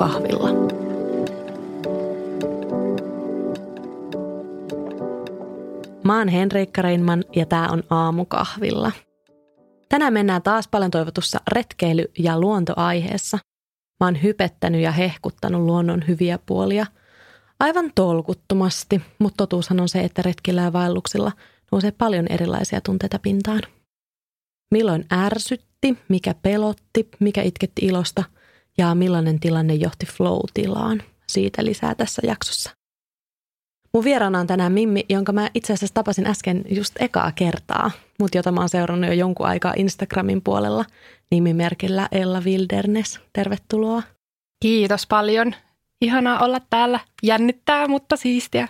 aamukahvilla. Mä oon Henriikka Reinman ja tää on aamukahvilla. Tänään mennään taas paljon toivotussa retkeily- ja luontoaiheessa. Mä oon hypettänyt ja hehkuttanut luonnon hyviä puolia aivan tolkuttomasti, mutta totuushan on se, että retkillä ja vaelluksilla nousee paljon erilaisia tunteita pintaan. Milloin ärsytti, mikä pelotti, mikä itketti ilosta ja millainen tilanne johti flow-tilaan. Siitä lisää tässä jaksossa. Mun vieraana on tänään Mimmi, jonka mä itse asiassa tapasin äsken just ekaa kertaa, mutta jota mä oon seurannut jo jonkun aikaa Instagramin puolella nimimerkillä Ella Wilderness. Tervetuloa. Kiitos paljon. Ihanaa olla täällä. Jännittää, mutta siistiä.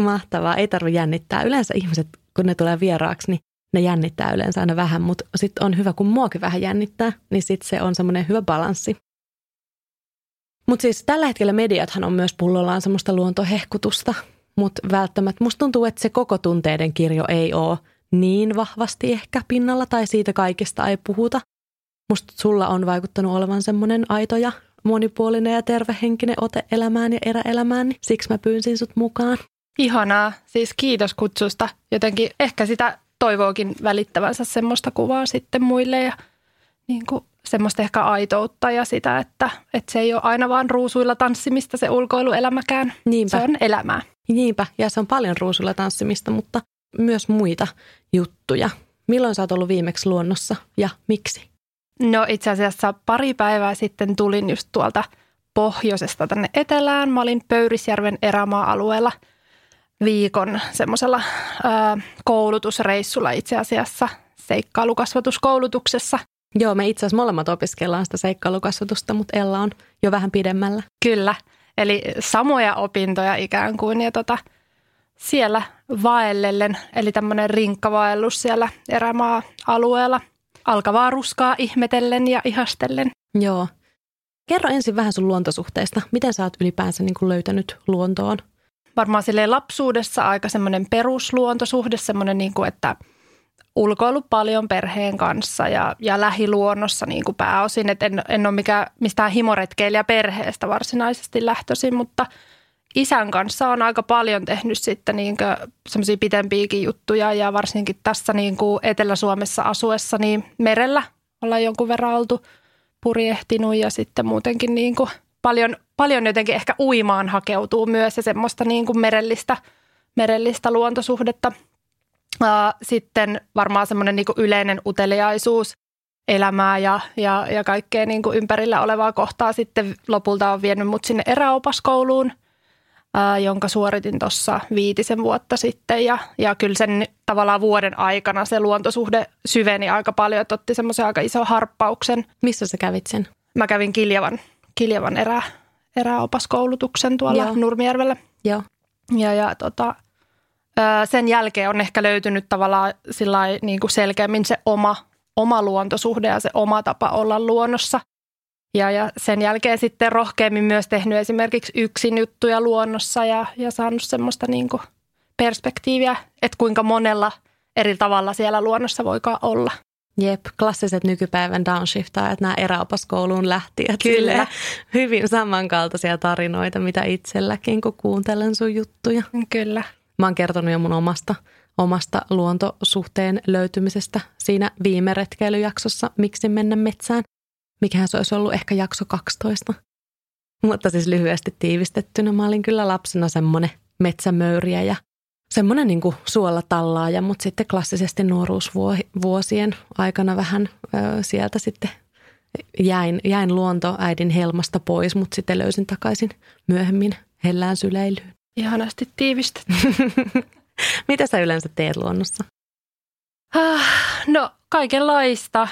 Mahtavaa. Ei tarvitse jännittää. Yleensä ihmiset, kun ne tulee vieraaksi, niin ne jännittää yleensä aina vähän, mutta sitten on hyvä, kun muakin vähän jännittää, niin sitten se on semmoinen hyvä balanssi. Mutta siis tällä hetkellä mediathan on myös pullollaan semmoista luontohehkutusta, mutta välttämättä musta tuntuu, että se koko tunteiden kirjo ei ole niin vahvasti ehkä pinnalla tai siitä kaikesta ei puhuta. Musta sulla on vaikuttanut olevan semmoinen aito ja monipuolinen ja tervehenkinen ote elämään ja eräelämään, niin siksi mä pyynsin sut mukaan. Ihanaa. Siis kiitos kutsusta. Jotenkin ehkä sitä toivookin välittävänsä semmoista kuvaa sitten muille ja niin kuin semmoista ehkä aitoutta ja sitä, että, että se ei ole aina vaan ruusuilla tanssimista se ulkoiluelämäkään. Niinpä. Se on elämää. Niinpä, ja se on paljon ruusuilla tanssimista, mutta myös muita juttuja. Milloin sä oot ollut viimeksi luonnossa ja miksi? No itse asiassa pari päivää sitten tulin just tuolta pohjoisesta tänne etelään. Mä olin Pöyrisjärven erämaa-alueella viikon semmoisella koulutusreissulla itse asiassa seikkailukasvatuskoulutuksessa. Joo, me itse asiassa molemmat opiskellaan sitä seikkailukasvatusta, mutta Ella on jo vähän pidemmällä. Kyllä, eli samoja opintoja ikään kuin ja tota, siellä vaellellen, eli tämmöinen rinkkavaellus siellä erämaa-alueella – alkavaa ruskaa ihmetellen ja ihastellen. Joo. Kerro ensin vähän sun luontosuhteista. Miten sä oot ylipäänsä niin kuin löytänyt luontoon? Varmaan lapsuudessa aika semmoinen perusluontosuhde, semmoinen niin kuin, että ulkoilu paljon perheen kanssa ja, ja lähiluonnossa niin kuin pääosin. Et en, en ole mikä, mistään himoretkeilijä perheestä varsinaisesti lähtöisin, mutta – isän kanssa on aika paljon tehnyt sitten niin semmoisia pitempiäkin juttuja ja varsinkin tässä niin kuin Etelä-Suomessa asuessa niin merellä ollaan jonkun verran oltu purjehtinut ja sitten muutenkin niin kuin paljon, paljon jotenkin ehkä uimaan hakeutuu myös ja semmoista niin kuin merellistä, merellistä luontosuhdetta. Sitten varmaan semmoinen niin yleinen uteliaisuus elämää ja, ja, ja kaikkea niin kuin ympärillä olevaa kohtaa sitten lopulta on vienyt mut sinne eräopaskouluun – ää, jonka suoritin tuossa viitisen vuotta sitten. Ja, ja kyllä sen tavallaan vuoden aikana se luontosuhde syveni aika paljon, että otti semmoisen aika ison harppauksen. Missä sä kävit sen? Mä kävin Kiljavan, Kiljavan erä, eräopaskoulutuksen tuolla Joo. Nurmijärvellä. Joo. Ja, ja tota, sen jälkeen on ehkä löytynyt tavallaan niin kuin selkeämmin se oma, oma luontosuhde ja se oma tapa olla luonnossa – ja, ja sen jälkeen sitten rohkeammin myös tehnyt esimerkiksi yksin juttuja luonnossa ja, ja saanut semmoista niin kuin perspektiiviä, että kuinka monella eri tavalla siellä luonnossa voikaan olla. Jep, klassiset nykypäivän downshiftaajat, nämä eräopaskouluun lähtijät. Kyllä. Hyvin samankaltaisia tarinoita, mitä itselläkin, kun kuuntelen sun juttuja. Kyllä. Mä oon kertonut jo mun omasta, omasta luontosuhteen löytymisestä siinä viime retkeilyjaksossa, miksi mennä metsään. Mikähän se olisi ollut ehkä jakso 12. Mutta siis lyhyesti tiivistettynä mä olin kyllä lapsena semmoinen metsämöyriä ja semmoinen niin suolla tallaaja, mutta sitten klassisesti nuoruusvuosien aikana vähän ö, sieltä sitten jäin, jäin luontoäidin helmasta pois, mutta sitten löysin takaisin myöhemmin hellään syleilyyn. Ihanasti tiivistetty. Mitä sä yleensä teet luonnossa? Ah, no kaikenlaista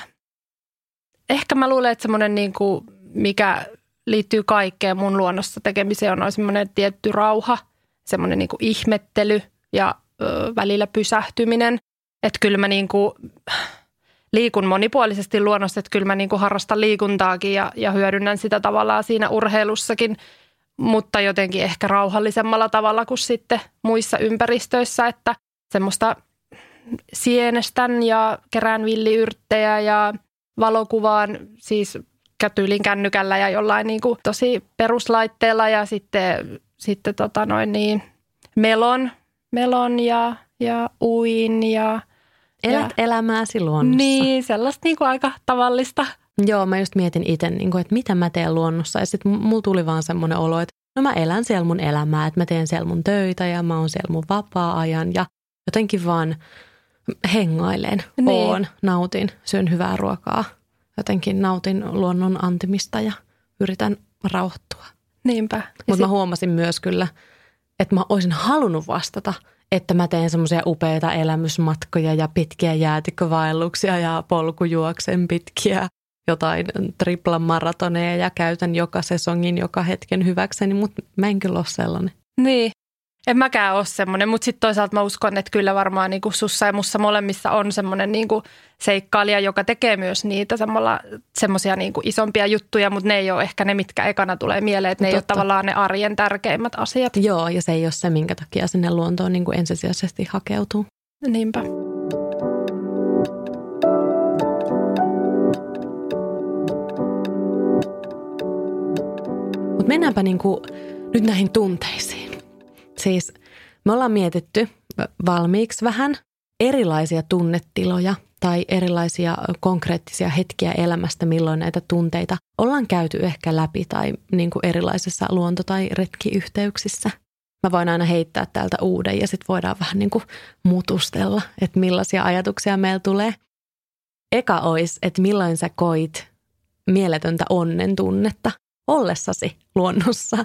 ehkä mä luulen, että semmoinen niin kuin, mikä liittyy kaikkeen mun luonnossa tekemiseen on semmoinen tietty rauha, semmoinen niin kuin ihmettely ja ö, välillä pysähtyminen. Että kyllä mä niin kuin, liikun monipuolisesti luonnossa, että kyllä mä niin kuin harrastan liikuntaakin ja, ja hyödynnän sitä tavallaan siinä urheilussakin, mutta jotenkin ehkä rauhallisemmalla tavalla kuin sitten muissa ympäristöissä, että semmoista sienestän ja kerään villiyrttejä ja valokuvaan siis tyylin kännykällä ja jollain niin kuin tosi peruslaitteella ja sitten, sitten tota noin niin, melon, melon ja, ja uin ja Elät ja, elämääsi luonnossa. Niin, sellaista niin kuin aika tavallista. Joo, mä just mietin itse, niin että mitä mä teen luonnossa. Ja sitten mulla tuli vaan semmoinen olo, että no mä elän siellä mun elämää, että mä teen siellä mun töitä ja mä oon siellä mun vapaa-ajan. Ja jotenkin vaan hengailen, niin. oon, nautin, syön hyvää ruokaa. Jotenkin nautin luonnon antimista ja yritän rauhoittua. Niinpä. Mutta sit... mä huomasin myös kyllä, että mä olisin halunnut vastata, että mä teen semmoisia upeita elämysmatkoja ja pitkiä jäätikkövaelluksia ja polkujuoksen pitkiä jotain triplan maratoneja ja käytän joka sesongin joka hetken hyväkseni, mutta mä en kyllä ole sellainen. Niin, en mäkään ole semmoinen, mutta sitten toisaalta mä uskon, että kyllä varmaan niin kuin sussa ja mussa molemmissa on semmoinen niin kuin seikkailija, joka tekee myös niitä semmoisia niin isompia juttuja, mutta ne ei ole ehkä ne, mitkä ekana tulee mieleen, että ne Totta. ei ole tavallaan ne arjen tärkeimmät asiat. Joo, ja se ei ole se, minkä takia sinne luontoon niin kuin ensisijaisesti hakeutuu. Niinpä. Mutta mennäänpä niin kuin nyt näihin tunteisiin. Siis me ollaan mietitty valmiiksi vähän erilaisia tunnetiloja tai erilaisia konkreettisia hetkiä elämästä, milloin näitä tunteita ollaan käyty ehkä läpi tai niin kuin erilaisissa luonto- tai retkiyhteyksissä. Mä voin aina heittää täältä uuden ja sitten voidaan vähän niin kuin mutustella, että millaisia ajatuksia meillä tulee. Eka olisi, että milloin sä koit mieletöntä onnen tunnetta ollessasi luonnossa.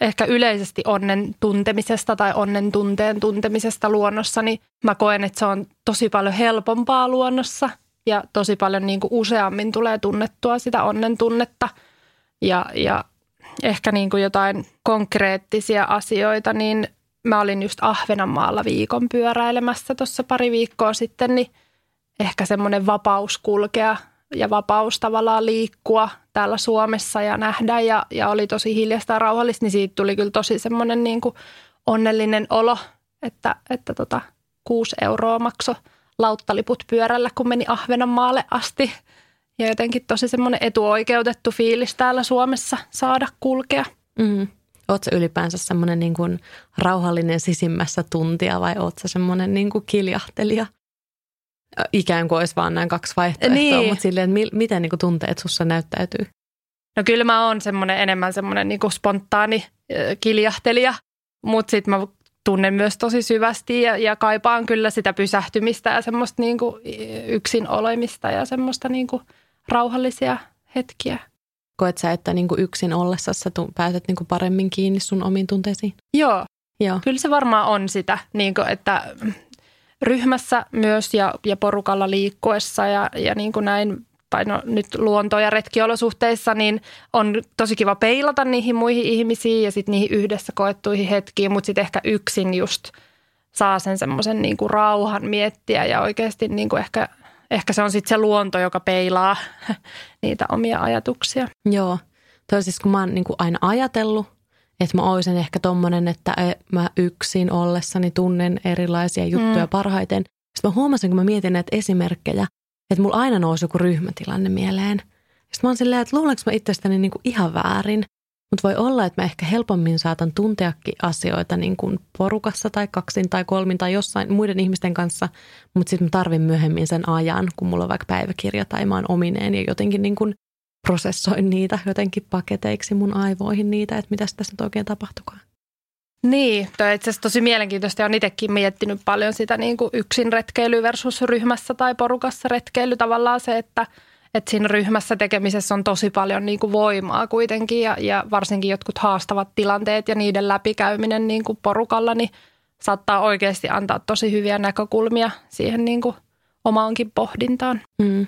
Ehkä yleisesti onnen tuntemisesta tai onnen tunteen tuntemisesta luonnossa, niin mä koen, että se on tosi paljon helpompaa luonnossa ja tosi paljon niin kuin useammin tulee tunnettua sitä onnen tunnetta. Ja, ja ehkä niin kuin jotain konkreettisia asioita, niin mä olin just Ahvenanmaalla viikon pyöräilemässä tuossa pari viikkoa sitten, niin ehkä semmoinen vapaus kulkea ja vapaus tavallaan liikkua täällä Suomessa ja nähdä ja, ja oli tosi hiljasta ja rauhallista, niin siitä tuli kyllä tosi semmoinen niin kuin onnellinen olo, että, että tota, kuusi euroa makso lauttaliput pyörällä, kun meni Ahvenanmaalle asti. Ja jotenkin tosi semmoinen etuoikeutettu fiilis täällä Suomessa saada kulkea. Mm. Oletko ylipäänsä semmoinen niin rauhallinen sisimmässä tuntia vai oletko semmoinen niin kiljahtelija? Ikään kuin olisi vaan näin kaksi vaihtoehtoa, niin. mutta silleen, että mi- miten niin kuin tunteet sussa näyttäytyy? No kyllä mä oon semmoinen enemmän semmoinen niin kuin spontaani kiljahtelija, mutta sitten mä tunnen myös tosi syvästi ja, ja kaipaan kyllä sitä pysähtymistä ja semmoista niin kuin yksin olemista ja semmoista niin kuin rauhallisia hetkiä. Koet sä, että niin kuin yksin ollessa sä tu- pääset niin kuin paremmin kiinni sun omiin tunteisiin? Joo, Joo. Kyllä se varmaan on sitä, niin kuin, että ryhmässä myös ja, ja porukalla liikkuessa ja, ja niin kuin näin tai no, nyt luonto- ja retkiolosuhteissa, niin on tosi kiva peilata niihin muihin ihmisiin ja sitten niihin yhdessä koettuihin hetkiin, mutta sitten ehkä yksin just saa sen semmoisen niin kuin rauhan miettiä ja oikeasti niin kuin ehkä, ehkä se on sitten se luonto, joka peilaa niitä omia ajatuksia. Joo, toi siis kun mä oon niin kuin aina ajatellut, että mä olisin ehkä tommonen, että e, mä yksin ollessani tunnen erilaisia juttuja mm. parhaiten. Sitten mä huomasin, kun mä mietin näitä esimerkkejä, että mulla aina nousi joku ryhmätilanne mieleen. Sitten mä oon silleen, että luulenko mä itsestäni niin kuin ihan väärin. Mutta voi olla, että mä ehkä helpommin saatan tunteakin asioita niin kuin porukassa tai kaksin tai kolmin tai jossain muiden ihmisten kanssa. Mutta sitten mä tarvin myöhemmin sen ajan, kun mulla on vaikka päiväkirja tai mä oon omineen ja jotenkin niin kuin prosessoin niitä jotenkin paketeiksi mun aivoihin niitä, että mitä tässä nyt oikein tapahtukaan. Niin, toi itse asiassa tosi mielenkiintoista ja olen itsekin miettinyt paljon sitä niin kuin yksin retkeily versus ryhmässä tai porukassa retkeily. Tavallaan se, että, että siinä ryhmässä tekemisessä on tosi paljon niin kuin voimaa kuitenkin ja, ja varsinkin jotkut haastavat tilanteet ja niiden läpikäyminen niin kuin porukalla, niin saattaa oikeasti antaa tosi hyviä näkökulmia siihen niin kuin omaankin pohdintaan. Mm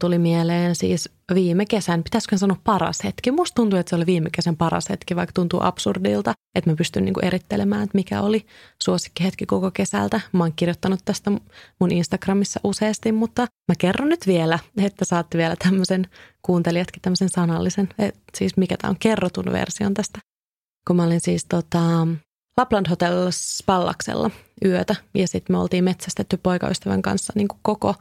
tuli mieleen siis viime kesän, pitäisikö sanoa paras hetki. Musta tuntuu, että se oli viime kesän paras hetki, vaikka tuntuu absurdilta, että mä pystyn niinku erittelemään, että mikä oli suosikkihetki koko kesältä. Mä oon kirjoittanut tästä mun Instagramissa useasti, mutta mä kerron nyt vielä, että saatte vielä tämmöisen, kuuntelijatkin tämmöisen sanallisen, että siis mikä tämä on kerrotun version tästä. Kun mä olin siis tota, Lapland Hotel Spallaksella yötä ja sitten me oltiin metsästetty poikaystävän kanssa niin koko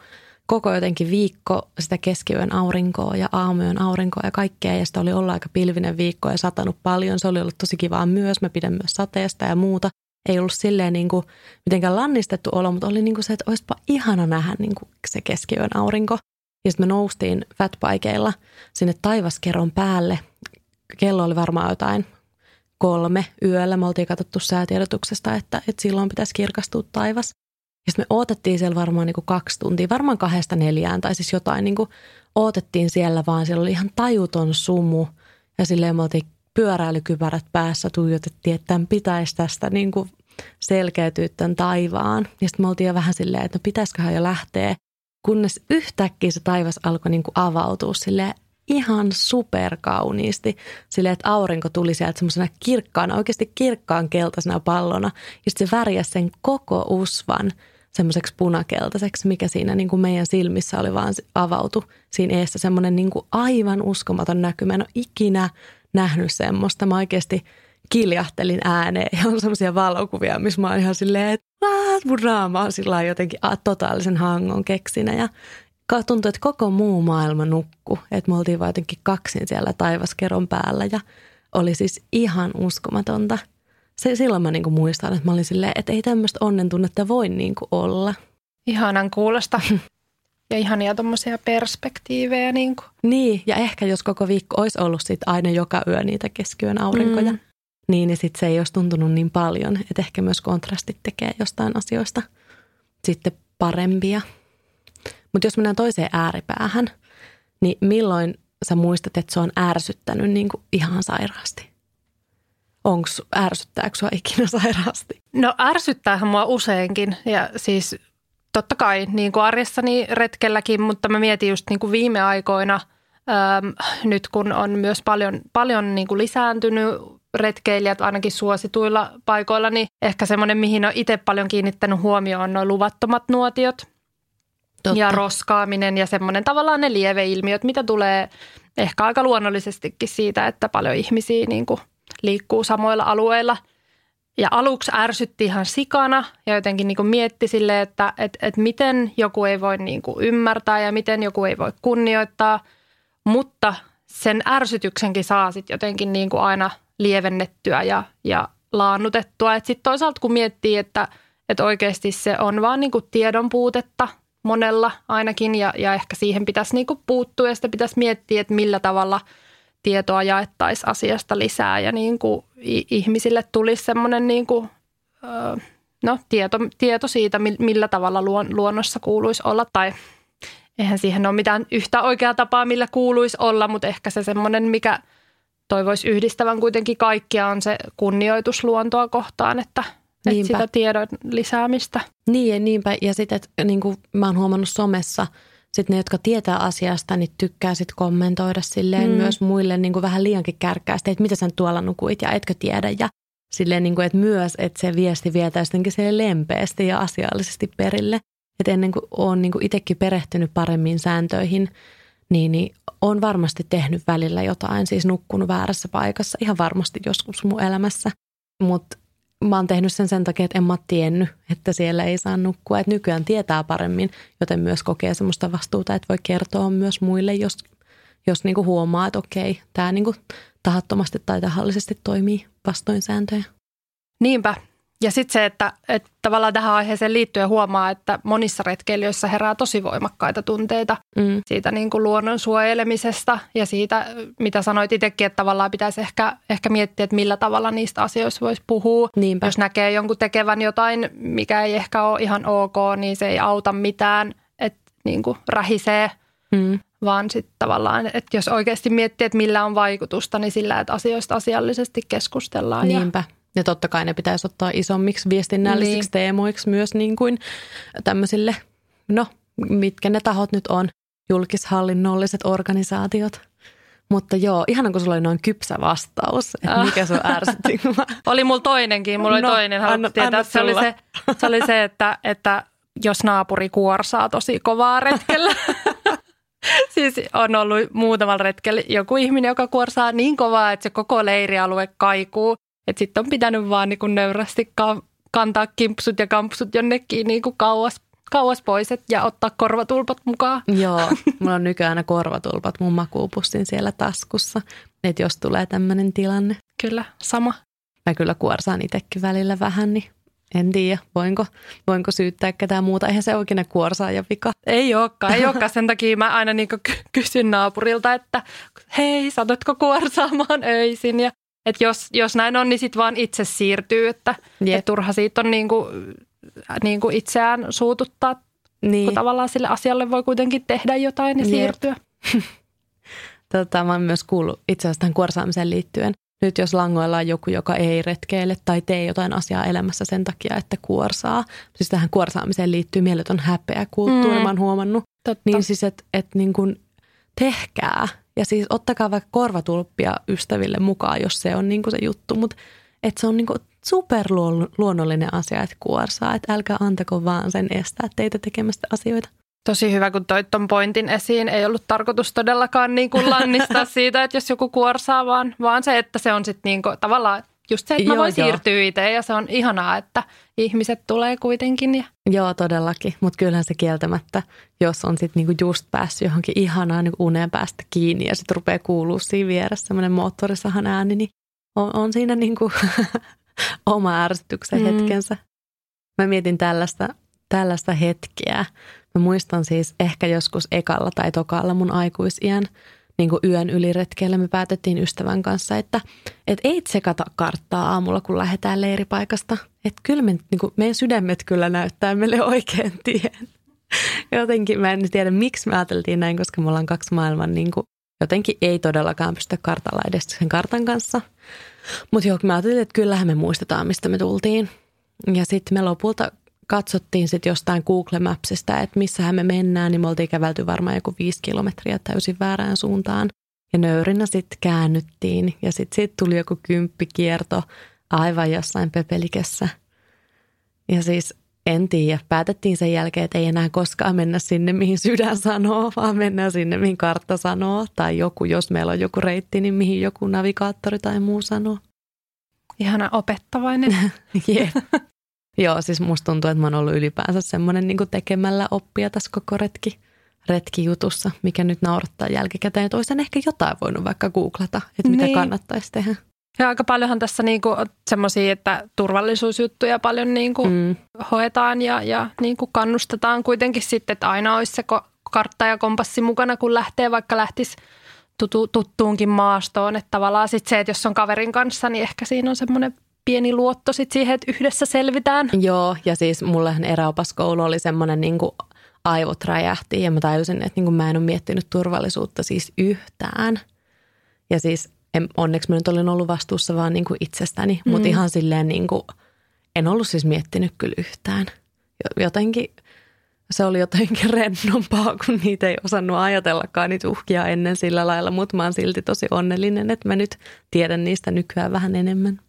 koko jotenkin viikko sitä keskiyön aurinkoa ja aamuyön aurinkoa ja kaikkea. Ja sitten oli olla aika pilvinen viikko ja satanut paljon. Se oli ollut tosi kivaa myös. Mä pidän myös sateesta ja muuta. Ei ollut silleen niin kuin mitenkään lannistettu olo, mutta oli niin kuin se, että olisipa ihana nähdä niin kuin se keskiyön aurinko. Ja sitten me noustiin fatbikeilla sinne taivaskeron päälle. Kello oli varmaan jotain kolme yöllä. Me oltiin katsottu säätiedotuksesta, että, että silloin pitäisi kirkastua taivas. Ja sitten me odotettiin siellä varmaan niin kuin kaksi tuntia, varmaan kahdesta neljään tai siis jotain niin kuin odotettiin siellä vaan. Siellä oli ihan tajuton sumu ja silleen me oltiin pyöräilykypärät päässä, tuijotettiin, että tämän pitäisi tästä niin kuin selkeytyä tämän taivaan. Ja sitten me oltiin jo vähän silleen, että no pitäisiköhän jo lähteä, kunnes yhtäkkiä se taivas alkoi niin kuin avautua silleen ihan superkauniisti. Silleen, että aurinko tuli sieltä semmoisena kirkkaana, oikeasti kirkkaan keltaisena pallona. Ja sitten se värjäsi sen koko usvan semmoiseksi punakeltaiseksi, mikä siinä niin kuin meidän silmissä oli vaan avautu siinä eessä. Semmoinen niin kuin aivan uskomaton näkymä. En ole ikinä nähnyt semmoista. Mä oikeasti kiljahtelin ääneen ja on semmoisia valokuvia, missä mä oon ihan silleen, että mun raama on sillä jotenkin totaalisen hangon keksinä. Ja tuntui, että koko muu maailma nukku. Että me oltiin vaan jotenkin kaksin siellä taivaskeron päällä ja oli siis ihan uskomatonta. Se, silloin mä niinku muistan, että mä olin silleen, että ei tämmöistä onnen tunnetta voi niinku olla. Ihanan kuulosta. ja ihania tuommoisia perspektiivejä. Niin, kuin. niin, ja ehkä jos koko viikko olisi ollut sit aina joka yö niitä keskiyön aurinkoja, mm. niin, niin sitten se ei olisi tuntunut niin paljon. Että ehkä myös kontrastit tekee jostain asioista sitten parempia. Mutta jos mennään toiseen ääripäähän, niin milloin sä muistat, että se on ärsyttänyt niin kuin ihan sairaasti? Onko ärsyttääkö sua ikinä sairaasti? No ärsyttäähän mua useinkin ja siis totta kai niin kuin arjessani retkelläkin, mutta mä mietin just niin kuin viime aikoina äm, nyt kun on myös paljon, paljon niin kuin lisääntynyt retkeilijät ainakin suosituilla paikoilla, niin ehkä semmoinen, mihin on itse paljon kiinnittänyt huomioon, on nuo luvattomat nuotiot – Totta. ja roskaaminen ja semmoinen tavallaan ne lieveilmiöt, mitä tulee ehkä aika luonnollisestikin siitä, että paljon ihmisiä niin kuin liikkuu samoilla alueilla. Ja aluksi ärsytti ihan sikana ja jotenkin niin kuin mietti sille, että et, et miten joku ei voi niin kuin ymmärtää ja miten joku ei voi kunnioittaa, mutta sen ärsytyksenkin saa sitten jotenkin niin kuin aina lievennettyä ja, ja laannutettua. Sitten toisaalta kun miettii, että, että oikeasti se on vaan niin kuin tiedon puutetta – monella ainakin ja, ja ehkä siihen pitäisi niin kuin puuttua ja sitä pitäisi miettiä, että millä tavalla tietoa jaettaisiin asiasta lisää ja niin kuin ihmisille tulisi semmoinen niin kuin, no, tieto, tieto siitä, millä tavalla luon, luonnossa kuuluisi olla tai eihän siihen ole mitään yhtä oikeaa tapaa, millä kuuluisi olla, mutta ehkä se semmoinen, mikä toivoisi yhdistävän kuitenkin kaikkia on se kunnioitus luontoa kohtaan, että – Niinpä. sitä tiedon lisäämistä. Niin ja niinpä. Ja sitten, että niin kuin mä oon huomannut somessa, sitten ne, jotka tietää asiasta, niin tykkää sitten kommentoida silleen mm. myös muille niin kuin vähän liiankin kärkkäästi, että mitä sä tuolla nukuit ja etkö tiedä. Ja silleen, niin kuin, että myös, että se viesti vietäisi jotenkin lempeästi ja asiallisesti perille. Että ennen kuin olen niin kuin itsekin perehtynyt paremmin sääntöihin, niin, niin on varmasti tehnyt välillä jotain, siis nukkunut väärässä paikassa, ihan varmasti joskus mun elämässä. Mutta mä oon tehnyt sen sen takia, että en mä tiennyt, että siellä ei saa nukkua. Että nykyään tietää paremmin, joten myös kokee semmoista vastuuta, että voi kertoa myös muille, jos, jos niinku huomaa, että okei, tämä niinku tahattomasti tai tahallisesti toimii vastoin sääntöjä. Niinpä, ja sitten se, että, että tavallaan tähän aiheeseen liittyen huomaa, että monissa retkeilijöissä herää tosi voimakkaita tunteita mm. siitä niin kuin luonnon suojelemisesta ja siitä, mitä sanoit itsekin, että tavallaan pitäisi ehkä, ehkä miettiä, että millä tavalla niistä asioista voisi puhua. Niinpä. Jos näkee jonkun tekevän jotain, mikä ei ehkä ole ihan ok, niin se ei auta mitään, että niin kuin rähisee. Mm. Vaan sitten tavallaan, että jos oikeasti miettii, että millä on vaikutusta, niin sillä, että asioista asiallisesti keskustellaan. Niinpä. Ja ja totta kai ne pitäisi ottaa isommiksi viestinnällisiksi niin. teemoiksi myös niin kuin tämmöisille, no mitkä ne tahot nyt on, julkishallinnolliset organisaatiot. Mutta joo, ihan kun sulla oli noin kypsä vastaus, että ah. mikä sun ärsytti. oli mulla toinenkin, mulla oli no, toinen, anna, tietää. Anna se, oli se, se oli se, että, että jos naapuri kuorsaa tosi kovaa retkellä. siis on ollut muutamalla retkellä joku ihminen, joka kuorsaa niin kovaa, että se koko leirialue kaikuu. Että sitten on pitänyt vaan niin kuin nöyrästi ka- kantaa kimpsut ja kampsut jonnekin niin kuin kauas kauas pois et, ja ottaa korvatulpat mukaan. Joo, mulla on nykyään aina korvatulpat mun makuupussin siellä taskussa, että jos tulee tämmöinen tilanne. Kyllä, sama. Mä kyllä kuorsaan itsekin välillä vähän, niin en tiedä, voinko, voinko syyttää ketään muuta. Eihän se oikein kuorsaaja vika. Ei olekaan, ei olekaan. Sen takia mä aina niin kysyn naapurilta, että hei, satutko kuorsaamaan öisin? Ja että jos, jos näin on, niin sitten vaan itse siirtyy, että et turha siitä on niin kuin, niin kuin itseään suututtaa, niin. kun tavallaan sille asialle voi kuitenkin tehdä jotain ja Jep. siirtyä. tota, mä oon myös kuullut itse asiassa tähän kuorsaamiseen liittyen. Nyt jos langoilla on joku, joka ei retkeile tai tee jotain asiaa elämässä sen takia, että kuorsaa. Siis tähän kuorsaamiseen liittyy mieletön häpeä kulttuuri, mm. mä oon huomannut. Totta. Niin siis, että et niin kuin tehkää ja siis ottakaa vaikka korvatulppia ystäville mukaan, jos se on niin kuin se juttu, mutta että se on niin kuin superluonnollinen asia, että kuorsaa, että älkää antako vaan sen estää teitä tekemästä asioita. Tosi hyvä, kun toit ton pointin esiin. Ei ollut tarkoitus todellakaan niin kuin lannistaa siitä, että jos joku kuorsaa, vaan, vaan se, että se on sitten niin kuin, tavallaan just se, että mä voin siirtyä itse ja se on ihanaa, että ihmiset tulee kuitenkin. Ja... Joo, todellakin. Mutta kyllähän se kieltämättä, jos on sitten niinku just päässyt johonkin ihanaan niinku uneen päästä kiinni ja sitten rupeaa kuulua siinä vieressä semmoinen moottorisahan ääni, niin on, on siinä niinku oma ärsytyksen mm. hetkensä. Mä mietin tällaista, tällaista hetkeä. Mä muistan siis ehkä joskus ekalla tai tokalla mun aikuisiän – niin kuin yön yli retkeillä me päätettiin ystävän kanssa, että, että ei tsekata karttaa aamulla, kun lähdetään leiripaikasta. Että kyllä me, niin kuin, meidän sydämet kyllä näyttää meille oikein tien. Jotenkin mä en tiedä, miksi me ajateltiin näin, koska me ollaan kaksi maailman niin kuin, jotenkin ei todellakaan pystytä kartalla edes sen kartan kanssa. Mutta joo, mä ajattelin, että kyllähän me muistetaan, mistä me tultiin. Ja sitten me lopulta katsottiin sitten jostain Google Mapsista, että missähän me mennään, niin me oltiin kävelty varmaan joku viisi kilometriä täysin väärään suuntaan. Ja nöyrinä sitten käännyttiin ja sitten siitä tuli joku kymppikierto aivan jossain pepelikessä. Ja siis en tiedä, päätettiin sen jälkeen, että ei enää koskaan mennä sinne, mihin sydän sanoo, vaan mennään sinne, mihin kartta sanoo. Tai joku, jos meillä on joku reitti, niin mihin joku navigaattori tai muu sanoo. Ihana opettavainen. Jep. Joo, siis musta tuntuu, että mä oon ollut ylipäänsä semmoinen niin tekemällä oppia tässä koko retki, retkijutussa, mikä nyt naurattaa jälkikäteen. Että olisin ehkä jotain voinut vaikka googlata, että mitä niin. kannattaisi tehdä. Ja aika paljonhan tässä niinku semmoisia, että turvallisuusjuttuja paljon niinku mm. hoetaan ja, ja niinku kannustetaan kuitenkin sitten, että aina olisi se kartta ja kompassi mukana, kun lähtee, vaikka lähtisi tutu, tuttuunkin maastoon. Että tavallaan sitten se, että jos on kaverin kanssa, niin ehkä siinä on semmoinen pieni luotto sit siihen, että yhdessä selvitään. Joo, ja siis mullehan eräopaskoulu oli semmoinen niin kuin aivot räjähti ja mä tajusin, että niin kuin mä en ole miettinyt turvallisuutta siis yhtään. Ja siis en, onneksi mä nyt olin ollut vastuussa vaan niin kuin itsestäni, mm. mutta ihan silleen niin kuin, en ollut siis miettinyt kyllä yhtään. Jotenkin se oli jotenkin rennompaa, kun niitä ei osannut ajatellakaan niitä uhkia ennen sillä lailla, mutta mä oon silti tosi onnellinen, että mä nyt tiedän niistä nykyään vähän enemmän.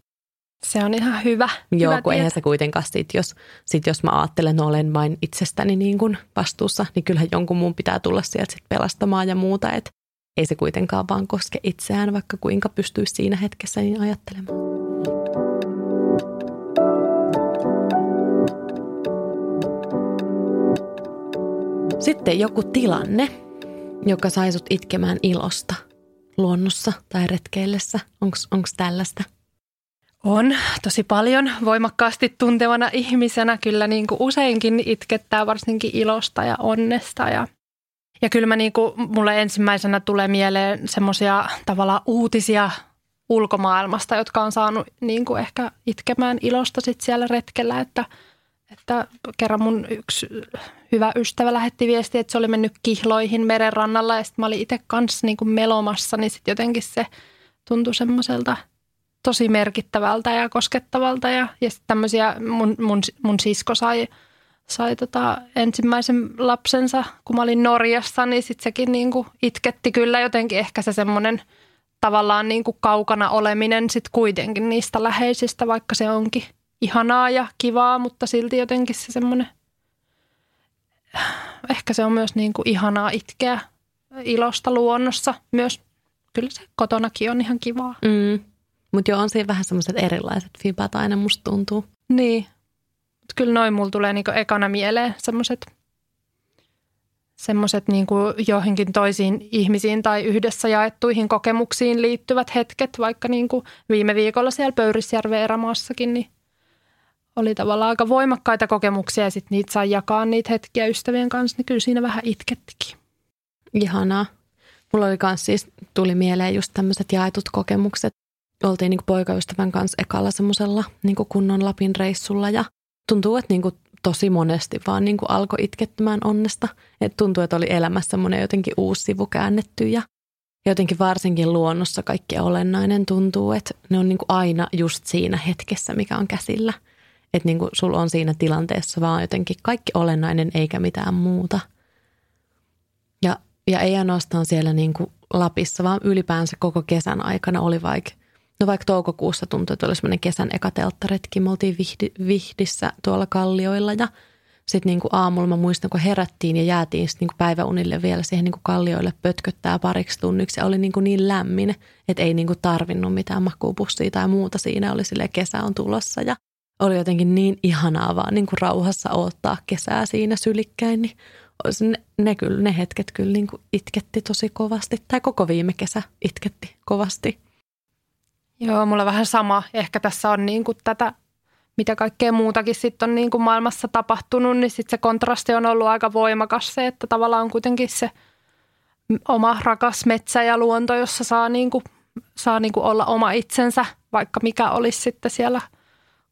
Se on ihan hyvä. Joo, hyvä kun eihän se kuitenkaan sit, jos, sit jos mä ajattelen, että olen vain itsestäni niin kuin vastuussa, niin kyllähän jonkun muun pitää tulla sieltä sit pelastamaan ja muuta. Et ei se kuitenkaan vaan koske itseään, vaikka kuinka pystyisi siinä hetkessä niin ajattelemaan. Sitten joku tilanne, joka sai sut itkemään ilosta luonnossa tai retkeillessä. Onko tällaista? On tosi paljon voimakkaasti tuntevana ihmisenä. Kyllä niin kuin useinkin itkettää varsinkin ilosta ja onnesta. Ja, ja kyllä mä niin kuin, mulle ensimmäisenä tulee mieleen semmoisia tavallaan uutisia ulkomaailmasta, jotka on saanut niin kuin ehkä itkemään ilosta sit siellä retkellä. Että, että kerran mun yksi hyvä ystävä lähetti viesti, että se oli mennyt kihloihin merenrannalla ja sitten mä olin itse kanssa niin kuin melomassa, niin sitten jotenkin se tuntui semmoiselta – tosi merkittävältä ja koskettavalta. Ja, ja sitten tämmöisiä, mun, mun, mun sisko sai, sai tota ensimmäisen lapsensa, kun mä olin Norjassa, niin sitten sekin niinku itketti kyllä jotenkin ehkä se semmoinen tavallaan niinku kaukana oleminen sitten kuitenkin niistä läheisistä, vaikka se onkin ihanaa ja kivaa, mutta silti jotenkin se semmoinen, ehkä se on myös niinku ihanaa itkeä ilosta luonnossa myös. Kyllä se kotonakin on ihan kivaa. Mm. Mutta joo, on siinä vähän semmoiset erilaiset fibat aina musta tuntuu. Niin. Kyllä noin mulla tulee niinku ekana mieleen semmoiset semmoiset niin johonkin toisiin ihmisiin tai yhdessä jaettuihin kokemuksiin liittyvät hetket, vaikka niin kuin viime viikolla siellä Pöyrisjärven erämaassakin, niin oli tavallaan aika voimakkaita kokemuksia ja sitten niitä sai jakaa niitä hetkiä ystävien kanssa, niin kyllä siinä vähän itkettikin. Ihanaa. Mulla oli kans siis, tuli mieleen just tämmöiset jaetut kokemukset. Oltiin niin poikaystävän kanssa ekalla semmoisella niin kunnon Lapin reissulla ja tuntuu, että niin tosi monesti vaan niin alkoi itkettämään onnesta. Et tuntui, että oli elämässä semmoinen jotenkin uusi sivu käännetty ja jotenkin varsinkin luonnossa kaikki olennainen tuntuu, että ne on niin aina just siinä hetkessä, mikä on käsillä. Että niin sulla on siinä tilanteessa vaan jotenkin kaikki olennainen eikä mitään muuta. Ja, ja ei ainoastaan siellä niin Lapissa, vaan ylipäänsä koko kesän aikana oli vaikka No vaikka toukokuussa tuntui, että oli semmoinen kesän eka telttaretki. Me oltiin vihdi, Vihdissä tuolla kallioilla ja sitten niinku aamulla mä muistan, kun herättiin ja jäätiin sitten niinku päiväunille vielä siihen niinku kallioille pötköttää pariksi tunniksi. Ja oli niinku niin lämmin, että ei niinku tarvinnut mitään makuupussia tai muuta. Siinä oli sille kesä on tulossa ja oli jotenkin niin ihanaa vaan niinku rauhassa odottaa kesää siinä sylikkäin. Niin ne, ne, kyllä, ne hetket kyllä niinku itketti tosi kovasti. Tai koko viime kesä itketti kovasti. Joo, mulla vähän sama. Ehkä tässä on niin kuin tätä, mitä kaikkea muutakin sitten on niin kuin maailmassa tapahtunut, niin sitten se kontrasti on ollut aika voimakas se, että tavallaan on kuitenkin se oma rakas metsä ja luonto, jossa saa, niin kuin, saa niin kuin olla oma itsensä, vaikka mikä olisi sitten siellä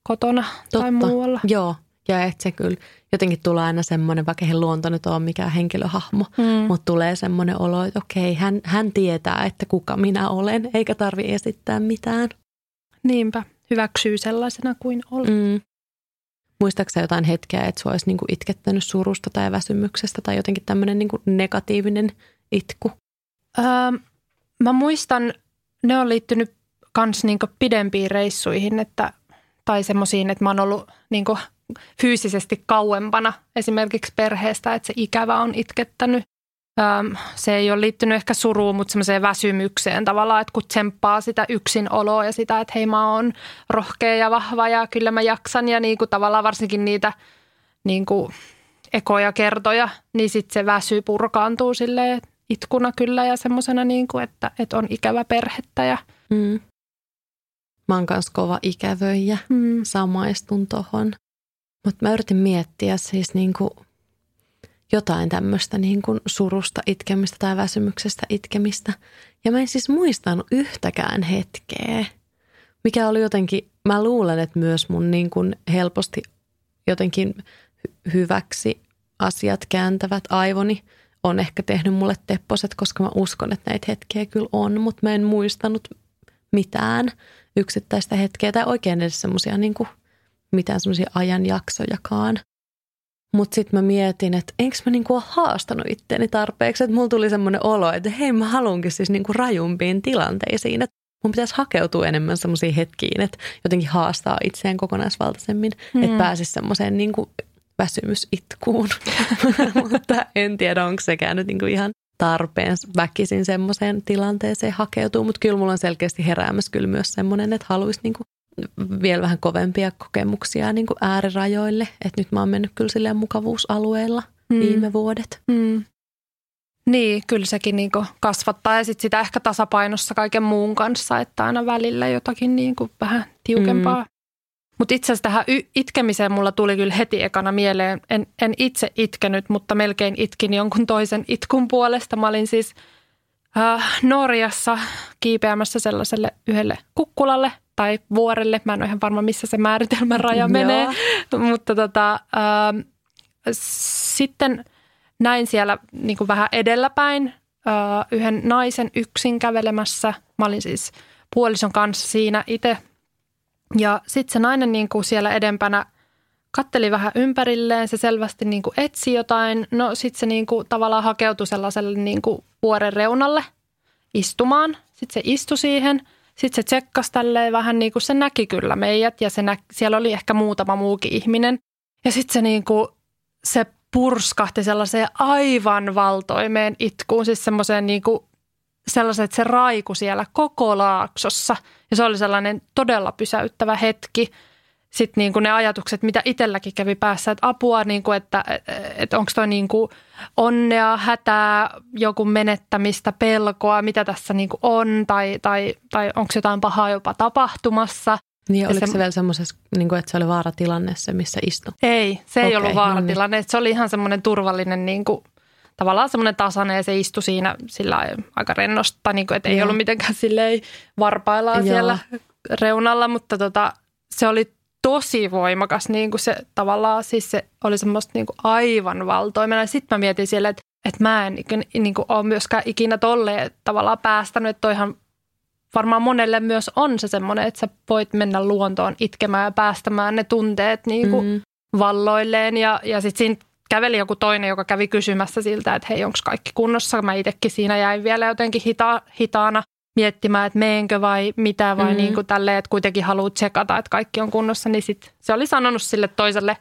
kotona Totta. tai muualla. Joo, ja että se kyllä jotenkin tulee aina semmoinen, vaikka eihän luonto nyt ole mikään henkilöhahmo, mm. mutta tulee semmoinen olo, että okei, hän, hän tietää, että kuka minä olen, eikä tarvi esittää mitään. Niinpä, hyväksyy sellaisena kuin olen. Mm. Muistaaksä jotain hetkeä, että sinua olisi niinku itkettänyt surusta tai väsymyksestä tai jotenkin tämmöinen niinku negatiivinen itku? Öö, mä muistan, ne on liittynyt kans niinku pidempiin reissuihin, että, tai semmoisiin, että mä oon ollut niinku fyysisesti kauempana esimerkiksi perheestä, että se ikävä on itkettänyt. Se ei ole liittynyt ehkä suruun, mutta semmoiseen väsymykseen tavallaan, että kun tsemppaa sitä yksinoloa ja sitä, että hei mä oon rohkea ja vahva ja kyllä mä jaksan ja niin kuin tavallaan varsinkin niitä niin kuin ekoja kertoja, niin sitten se väsy purkaantuu silleen itkuna kyllä ja semmoisena niin kuin, että, että on ikävä perhettä ja mm. Mä oon kanssa kova ikävöijä, mm. samaistun tohon. Mutta mä yritin miettiä siis niin kuin jotain tämmöistä niin kuin surusta itkemistä tai väsymyksestä itkemistä. Ja mä en siis muistanut yhtäkään hetkeä, mikä oli jotenkin, mä luulen, että myös mun niin kuin helposti jotenkin hyväksi asiat kääntävät aivoni on ehkä tehnyt mulle tepposet, koska mä uskon, että näitä hetkiä kyllä on, mutta mä en muistanut mitään yksittäistä hetkeä tai oikein edes semmoisia niin kuin mitään semmoisia ajanjaksojakaan. Mutta sitten mä mietin, että enkö mä niinku ole haastanut itteeni tarpeeksi. Että mulla tuli semmoinen olo, että hei mä haluankin siis niinku rajumpiin tilanteisiin. Että mun pitäisi hakeutua enemmän semmoisiin hetkiin, että jotenkin haastaa itseään kokonaisvaltaisemmin. Hmm. Että pääsisi semmoiseen niinku väsymysitkuun. Mutta en tiedä, onko sekään nyt niinku ihan tarpeen väkisin semmoiseen tilanteeseen hakeutuu. Mutta kyllä mulla on selkeästi heräämässä kyllä myös semmoinen, että haluaisi niinku vielä vähän kovempia kokemuksia niin kuin äärirajoille. Että nyt mä oon mennyt kyllä silleen mukavuusalueella mm. viime vuodet. Mm. Niin, kyllä sekin niin kasvattaa ja sit sitä ehkä tasapainossa kaiken muun kanssa, että aina välillä jotakin niin kuin vähän tiukempaa. Mm. Mutta itse asiassa tähän itkemiseen mulla tuli kyllä heti ekana mieleen. En, en itse itkenyt, mutta melkein itkin jonkun toisen itkun puolesta. Mä olin siis äh, Norjassa kiipeämässä sellaiselle yhdelle kukkulalle – tai vuorelle. Mä en ole ihan varma, missä se määritelmän raja menee. Mutta tota, äh, sitten näin siellä niin kuin vähän edelläpäin äh, yhden naisen yksin kävelemässä. Mä olin siis puolison kanssa siinä itse. Ja sitten se nainen niin kuin siellä edempänä katteli vähän ympärilleen. Se selvästi niin kuin etsi jotain. No sitten se niin kuin tavallaan hakeutui sellaiselle niin kuin vuoren reunalle istumaan. Sitten se istui siihen – sitten se tsekkasi tälleen vähän niin kuin se näki kyllä meidät ja se nä- siellä oli ehkä muutama muukin ihminen. Ja sitten se niin kuin, se purskahti sellaiseen aivan valtoimeen itkuun, siis semmoiseen niin kuin sellaisen, että se raiku siellä koko laaksossa. Ja se oli sellainen todella pysäyttävä hetki. Sitten niin kuin ne ajatukset, mitä itselläkin kävi päässä, että apua, niin kuin, että, että onko toi niin kuin onnea, hätää, joku menettämistä, pelkoa, mitä tässä niin kuin on, tai, tai, tai onko jotain pahaa jopa tapahtumassa. Niin, oliko se, se vielä semmoisessa, niin kuin, että se oli vaaratilanne se, missä istui? Ei, se ei okay, ollut vaaratilanne. No niin. Se oli ihan semmoinen turvallinen, niin kuin, tavallaan semmoinen tasainen ja se istui siinä sillä aika rennosta, niin kuin, että ei Joo. ollut mitenkään silleen varpaillaan Joo. siellä reunalla, mutta tota, se oli tosi voimakas, niin kuin se tavallaan, siis se oli semmoista niin kuin aivan valtoimena. Sitten mä mietin siellä, että, että mä en niin kuin, ole myöskään ikinä tolleen tavallaan päästänyt, että toihan varmaan monelle myös on se semmoinen, että sä voit mennä luontoon itkemään ja päästämään ne tunteet niin kuin mm. valloilleen. Ja, ja sitten siinä käveli joku toinen, joka kävi kysymässä siltä, että hei, onko kaikki kunnossa. Mä itsekin siinä jäin vielä jotenkin hita, hitaana miettimään, että meenkö vai mitä vai mm. niin kuin tälleen, että kuitenkin haluat tsekata, että kaikki on kunnossa, niin sit se oli sanonut sille toiselle